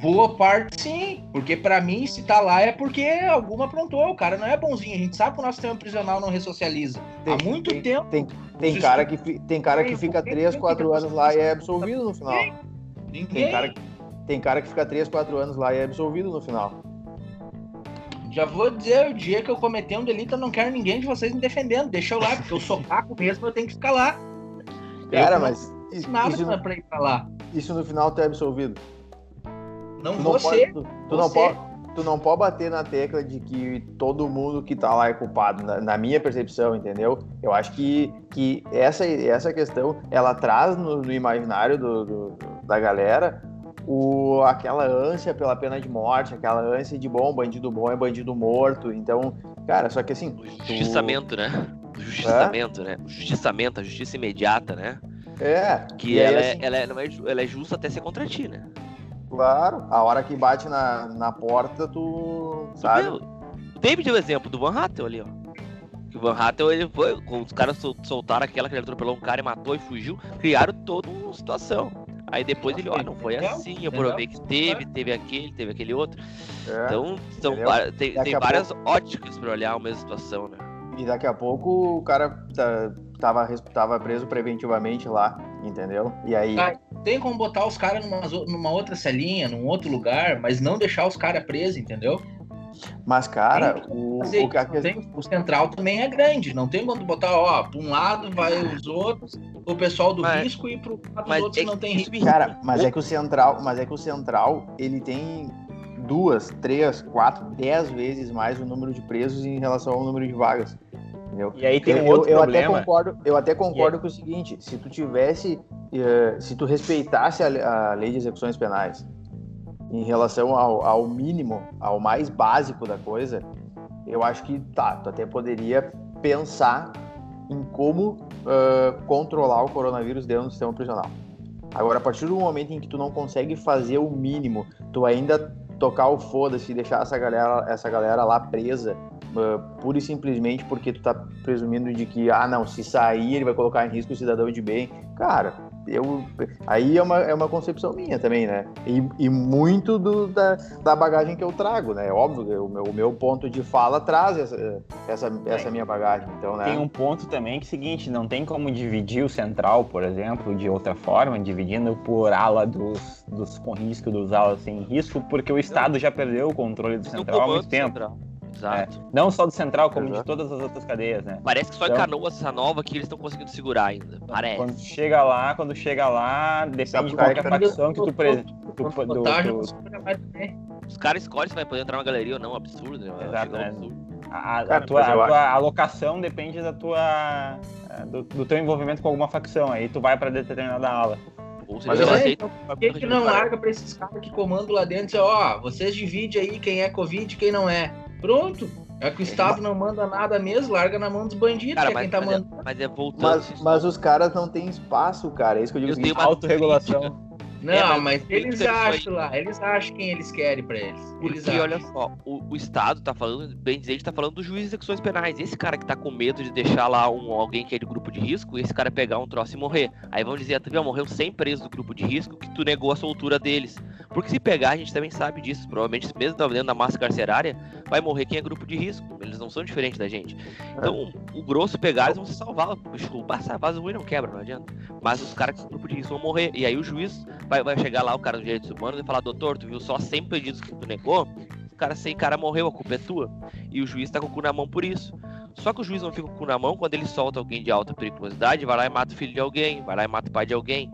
Boa parte sim, porque para mim se tá lá é porque alguma aprontou, o cara não é bonzinho, a gente sabe que o nosso sistema prisional não ressocializa. Tem, Há muito tem, tempo. Tem, tem cara que, tem cara que fica 3, 4 anos lá e é absolvido no final. Ninguém. Tem cara que tem cara que fica 3, 4 anos lá e é absolvido no final. Já vou dizer, o dia que eu cometer um delito, eu não quero ninguém de vocês me defendendo. Deixa eu lá, porque eu sou paco mesmo, eu tenho que ficar lá. Cara, eu mas. Não nada isso, pra ir pra lá. Isso no final tu é absolvido. Não tu você. Não pode, tu, tu não pode, tu não pode bater na tecla de que todo mundo que tá lá é culpado, na, na, minha percepção, entendeu? Eu acho que, que essa, essa questão, ela traz no, no imaginário do, do, da galera o, aquela ânsia pela pena de morte, aquela ânsia de bom, bandido bom é bandido morto. Então, cara, só que assim. O justiçamento, tu... né? O justiçamento, é? né? O justiçamento, a justiça imediata, né? É. Que ela, é, assim... ela, é, ela, é, ela é justa até ser contra ti, né? Claro, a hora que bate na, na porta, tu. tu sabe? Viu? O David deu o exemplo do Van Hattel ali, ó. Que o Van Hattel, ele foi. Os caras soltaram aquela que ele atropelou um cara e matou e fugiu. Criaram toda uma situação. Aí depois ele, olha, não foi assim, eu provei que teve, teve aquele, teve aquele outro. É, então, são, tem, tem várias óticas para olhar a mesma situação, né? E daqui a pouco o cara tá, tava, tava preso preventivamente lá, entendeu? E aí. Ah, tem como botar os caras numa, numa outra celinha, num outro lugar, mas não deixar os caras presos, entendeu? Mas, cara, o, o, o, tem, o, central também é grande. Não tem quando botar, ó, para um lado vai os outros, o pessoal do mas, risco e para o lado dos outros é não tem risco. Cara, mas é que o central, mas é que o central, ele tem duas, três, quatro, dez vezes mais o número de presos em relação ao número de vagas. Entendeu? E aí tem um outro eu, eu problema. Até concordo, eu até concordo com o seguinte: se tu tivesse, uh, se tu respeitasse a, a, lei de execuções penais em relação ao, ao, mínimo, ao mais básico da coisa, eu acho que tá, tu até poderia pensar em como uh, controlar o coronavírus dentro do sistema prisional. Agora, a partir do momento em que tu não consegue fazer o mínimo, tu ainda tocar o foda-se e deixar essa galera, essa galera lá presa uh, pura e simplesmente porque tu tá presumindo de que, ah, não, se sair ele vai colocar em risco o cidadão de bem. Cara, eu, aí é uma, é uma concepção minha também, né? E, e muito do, da, da bagagem que eu trago, né? Óbvio, o meu, o meu ponto de fala traz essa, essa, essa minha bagagem, então, né? Tem um ponto também que é o seguinte, não tem como dividir o central, por exemplo, de outra forma, dividindo por ala dos, dos com risco, dos alas sem risco, porque o Estado já perdeu o controle do central há muito tempo. Central. Exato. É. Não só do Central, como Exato. de todas as outras cadeias, né? Parece que só então, em Canoas, essa nova, que eles estão conseguindo segurar ainda. Parece. Quando chega lá, quando chega lá, depende de qualquer facção que tu... Pre... tu, tu, do, Os caras escolhem se vai poder entrar na galeria ou não, absurdo. Né? Exato, né? A, a, tua, a tua alocação depende da tua, do, do teu envolvimento com alguma facção. Aí tu vai para determinada ala. Mas eu aceito. Por que, que não larga para esses caras que comandam lá dentro? Ó, oh, vocês dividem aí quem é Covid e quem não é. Pronto. É que o Estado não manda nada mesmo, larga na mão dos bandidos, cara, que é quem tá mas é- mandando. É, mas é voltando. Mas, mas, os caras não têm espaço, cara. É isso que eu digo. Eu tenho uma autorregulação. Não, é, mas, mas eles acham lá, eles acham quem eles querem pra eles. Porque, eles olha só, o, o, Estado tá falando, bem dizer, tá falando do juiz de execuções penais. Esse cara que tá com medo de deixar lá um, alguém que é de grupo de risco, esse cara pegar um troço e morrer. Aí vão dizer, tu viu, morreu 100 presos do grupo de risco que tu negou a soltura deles. Porque se pegar, a gente também sabe disso. Provavelmente, mesmo dentro da massa carcerária, vai morrer quem é grupo de risco. Eles não são diferentes da gente. Então, o grosso pegar, eles vão se salvar. Desculpa, passar vaso ruim não quebra, não adianta. Mas os caras que são grupo de risco vão morrer. E aí o juiz vai, vai chegar lá, o cara dos direitos humanos, e falar: Doutor, tu viu só 100 pedidos que tu negou? O cara, sem cara morreu, a culpa é tua. E o juiz tá com o cu na mão por isso. Só que o juiz não fica com o cu na mão quando ele solta alguém de alta periculosidade, vai lá e mata o filho de alguém, vai lá e mata o pai de alguém.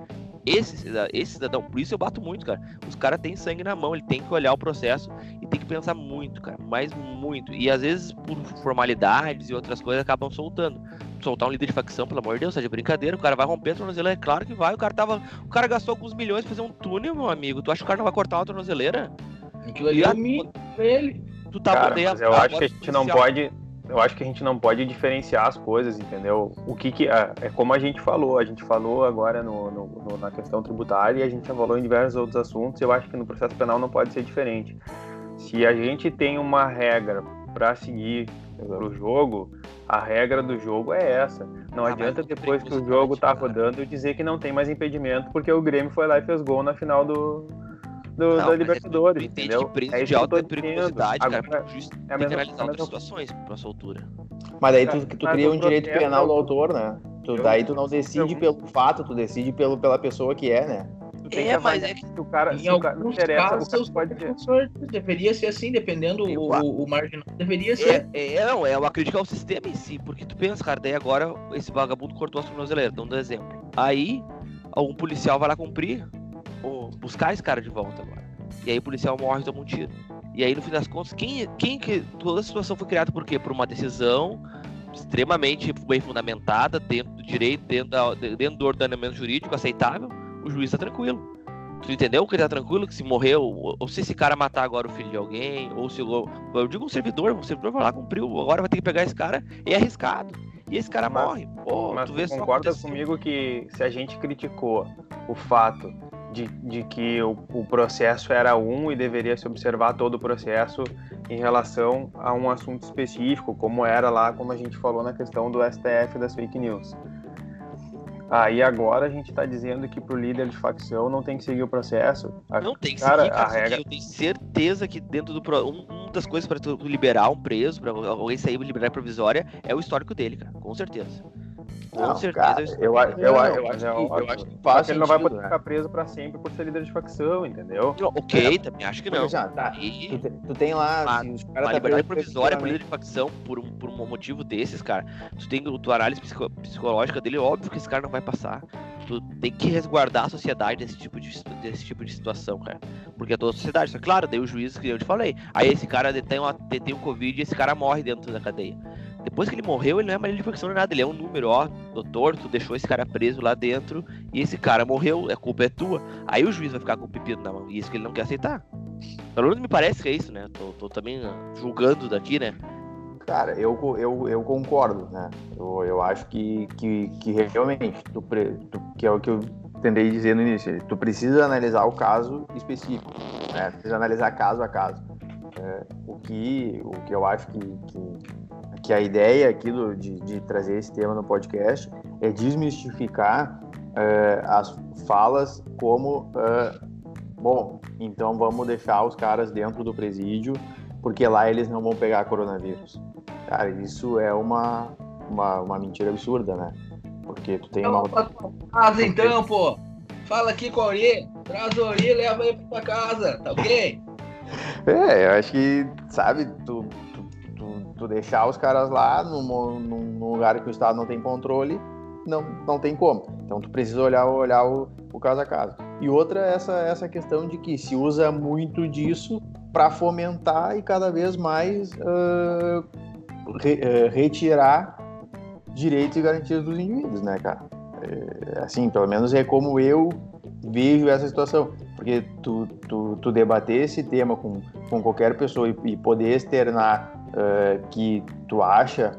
Esse, esse cidadão, por isso eu bato muito, cara. Os caras têm sangue na mão, ele tem que olhar o processo e tem que pensar muito, cara. Mas muito. E às vezes, por formalidades e outras coisas, acabam soltando. Soltar um líder de facção, pelo amor de Deus, tá de brincadeira. O cara vai romper a tornozeleira, é claro que vai. O cara tava. O cara gastou alguns milhões pra fazer um túnel, meu amigo. Tu acha que o cara não vai cortar uma tornozeleira? Aquilo ali é ele. Tu tá cara, mas eu acho que a gente não pode eu acho que a gente não pode diferenciar as coisas, entendeu? O que, que é, é como a gente falou, a gente falou agora no, no, no, na questão tributária e a gente já falou em diversos outros assuntos. Eu acho que no processo penal não pode ser diferente. Se a gente tem uma regra para seguir o jogo, a regra do jogo é essa. Não ah, adianta depois que o jogo tá rodando dizer que não tem mais impedimento porque o Grêmio foi lá e fez gol na final do, do, não, da Libertadores. É, entendeu? que é de alta periculosidade, cara, Agora, justo, é tem que analisar outras situações pra essa altura. Mas aí tu, tu cria um direito penal do autor, né? Tu, daí tu não decide eu... pelo fato, tu decide pelo, pela pessoa que é, né? É, mas é que o cara, em alguns cara, não interessa, casos, o cara pode deveria ser assim, dependendo o, o, o, marginal, deveria é, ser. É, é, não, é uma crítica ao sistema em si, porque tu pensa, cara, daí agora esse vagabundo cortou as tornozeleiras, dando um exemplo. Aí, um policial vai lá cumprir, buscar esse cara de volta agora. E aí o policial morre e toma um tiro. E aí, no fim das contas, quem, quem que. Toda a situação foi criada por quê? Por uma decisão extremamente bem fundamentada, dentro do direito, dentro, da, dentro do ordenamento jurídico aceitável, o juiz está tranquilo. Tu entendeu que ele tá tranquilo? Que se morreu, ou se esse cara matar agora o filho de alguém, ou se. Eu digo um servidor, um servidor vai lá, cumpriu, agora vai ter que pegar esse cara, é arriscado. e esse cara Mas- morre. Pô, Mas tu vê concorda comigo que se a gente criticou o fato de, de que o, o processo era um e deveria se observar todo o processo em relação a um assunto específico, como era lá, como a gente falou na questão do STF das fake news. Aí agora a gente está dizendo que pro líder de facção não tem que seguir o processo. A- Não tem que Cara, seguir, cara, a regra- eu tenho certeza que dentro do. Pro... Um, uma das coisas tu liberar um preso, pra alguém sair liberar provisória, é o histórico dele, cara. Com certeza. Com Não, certeza cara, é o eu, dele. eu, eu mas acho é que, eu acho que faz que ele não vai poder né? ficar preso para sempre por ser líder de facção, entendeu? Ok, também acho que não. assim, ó, tá, E tu, tu tem lá, Uma- os caras uma tá liberdade provisória por efetivamente- líder de facção, por um, por um motivo desses, cara, tu tem tua análise psico- psicológica dele, óbvio que esse cara não vai passar. Tu tem que resguardar a sociedade desse tipo de, desse tipo de situação, cara. Porque é toda a sociedade. Só que, claro, daí o juiz, que eu te falei. Aí esse cara detém, uma, detém um Covid e esse cara morre dentro da cadeia. Depois que ele morreu, ele não é mais facção nada. Ele é um número, ó, doutor, tu deixou esse cara preso lá dentro e esse cara morreu, a culpa é tua. Aí o juiz vai ficar com o pepino na mão. E isso que ele não quer aceitar. Pelo menos me parece que é isso, né? Tô, tô também ah, julgando daqui, né? Cara, eu, eu, eu concordo, né? Eu, eu acho que, que, que realmente, tu, tu- que é o que eu tentei dizer no início, tu precisa analisar o caso específico, né? Precisa analisar caso a caso. É, o, que, o que eu acho que, que, que a ideia aqui do, de, de trazer esse tema no podcast é desmistificar é, as falas como, é, bom, então vamos deixar os caras dentro do presídio porque lá eles não vão pegar coronavírus. Cara, isso é uma, uma, uma mentira absurda, né? Porque tu tem uma. Casa então, pô. Fala aqui com a Ori. Traz a Ori e leva ele pra tua casa, tá ok? É, eu acho que, sabe, tu, tu, tu deixar os caras lá num, num lugar que o Estado não tem controle, não, não tem como. Então tu precisa olhar, olhar o, o caso a caso. E outra, essa, essa questão de que se usa muito disso para fomentar e cada vez mais ah, re- eh, retirar direitos e garantias dos indivíduos, né, cara? É, assim, pelo menos é como eu vejo essa situação. Porque tu, tu, tu debater esse tema com, com qualquer pessoa e, e poder externar eh, que tu acha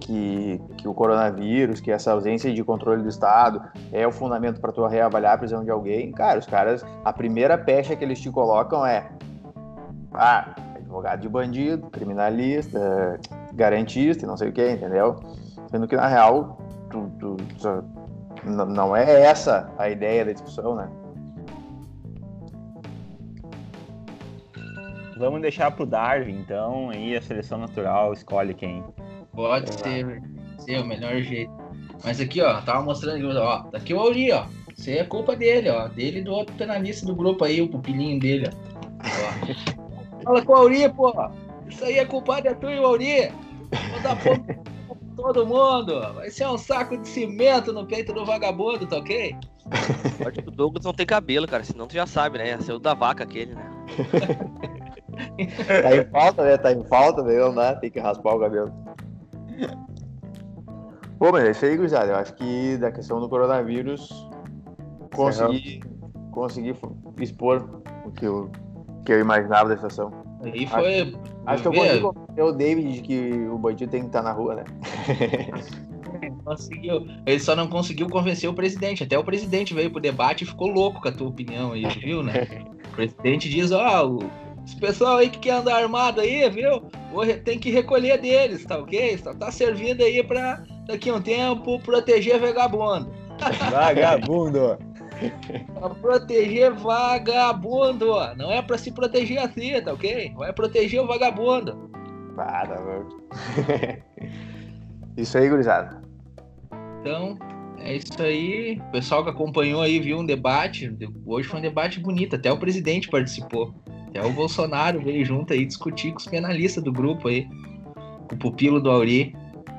que, que o coronavírus, que essa ausência de controle do Estado é o fundamento para tu reavaliar a prisão de alguém, cara, os caras, a primeira pecha que eles te colocam é ah, advogado de bandido, criminalista, garantista não sei o que, entendeu? Sendo que na real tu, tu, n- não é essa a ideia da discussão, né? Vamos deixar pro Darwin, então, aí a seleção natural escolhe quem. Pode ser, ser o melhor jeito. Mas aqui, ó, tava mostrando aqui, ó. Tá aqui o Auri, ó. Isso aí é culpa dele, ó. Dele e do outro penalista do grupo aí, o pupilinho dele, ó. Ó. Fala com o Auri, pô. Isso aí é culpado é tu e o Auri. Vou dar fome pra todo mundo. Vai ser um saco de cimento no peito do vagabundo, tá ok? Sorte que o Douglas não tem cabelo, cara. Senão tu já sabe, né? Ia ser o da vaca aquele, né? Tá em falta, né? Tá em falta, né? Não dá, tem que raspar o cabelo. Pô, mas é isso aí, gurizada. Eu acho que da questão do coronavírus, consegui, consegui expor o que eu, que eu imaginava da situação. Aí foi. Acho que eu consegui convencer o David de que o bandido tem que estar na rua, né? Conseguiu. Ele só não conseguiu convencer o presidente. Até o presidente veio pro debate e ficou louco com a tua opinião aí, viu, né? O presidente diz, ó, o- esse pessoal aí que quer andar armado aí, viu? Tem que recolher deles, tá ok? Só tá servindo aí pra daqui a um tempo proteger vagabundo. Vagabundo! Pra proteger vagabundo. Não é pra se proteger assim, tá ok? Vai proteger o vagabundo. Tá louco. Isso aí, gurizada. Então, é isso aí. O pessoal que acompanhou aí viu um debate. Hoje foi um debate bonito. Até o presidente participou. Até o Bolsonaro veio junto aí discutir com os penalistas do grupo aí. Com o pupilo do Auri.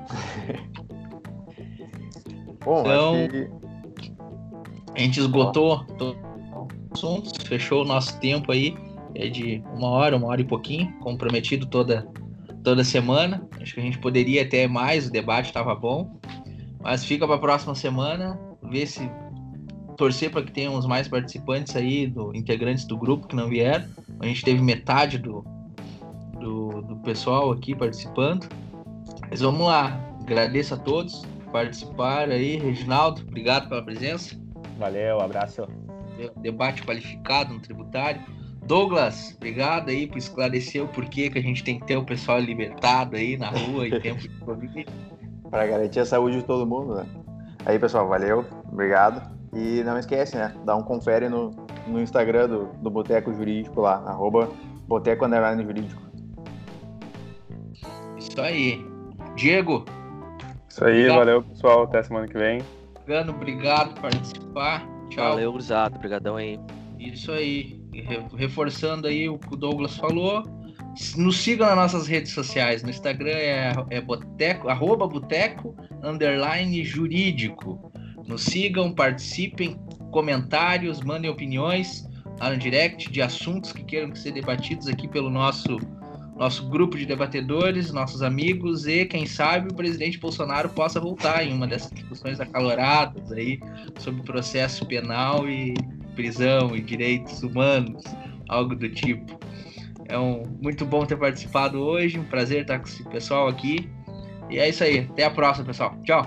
Bom, Então- que A gente esgotou todos os assuntos, fechou o nosso tempo aí. É de uma hora, uma hora e pouquinho, comprometido toda, toda semana. Acho que a gente poderia até mais, o debate estava bom. Mas fica para a próxima semana, ver se torcer para que tenhamos mais participantes aí, do, integrantes do grupo que não vieram. A gente teve metade do, do, do pessoal aqui participando. Mas vamos lá. Agradeço a todos que participaram aí. Reginaldo, obrigado pela presença. Valeu, abraço. Debate qualificado no tributário. Douglas, obrigado aí por esclarecer o porquê que a gente tem que ter o pessoal libertado aí na rua em tempo de Covid. Para garantir a saúde de todo mundo, né? Aí, pessoal, valeu, obrigado. E não esquece, né? Dá um confere no, no Instagram do, do Boteco Jurídico lá, arroba Boteco Underline Jurídico. Isso aí. Diego. Isso aí, obrigado. valeu, pessoal. Até semana que vem. Gano, obrigado por participar. Tchau. Valeu, Cruzado. Obrigadão aí. Isso aí. Reforçando aí o que o Douglas falou. Nos sigam nas nossas redes sociais. No Instagram é, é boteco, arroba boteco, underline jurídico. Nos sigam, participem, comentários, mandem opiniões lá no direct de assuntos que queiram ser debatidos aqui pelo nosso nosso grupo de debatedores, nossos amigos e quem sabe o presidente Bolsonaro possa voltar em uma dessas discussões acaloradas aí sobre processo penal e prisão e direitos humanos, algo do tipo. É um, muito bom ter participado hoje, um prazer estar com esse pessoal aqui. E é isso aí, até a próxima, pessoal. Tchau.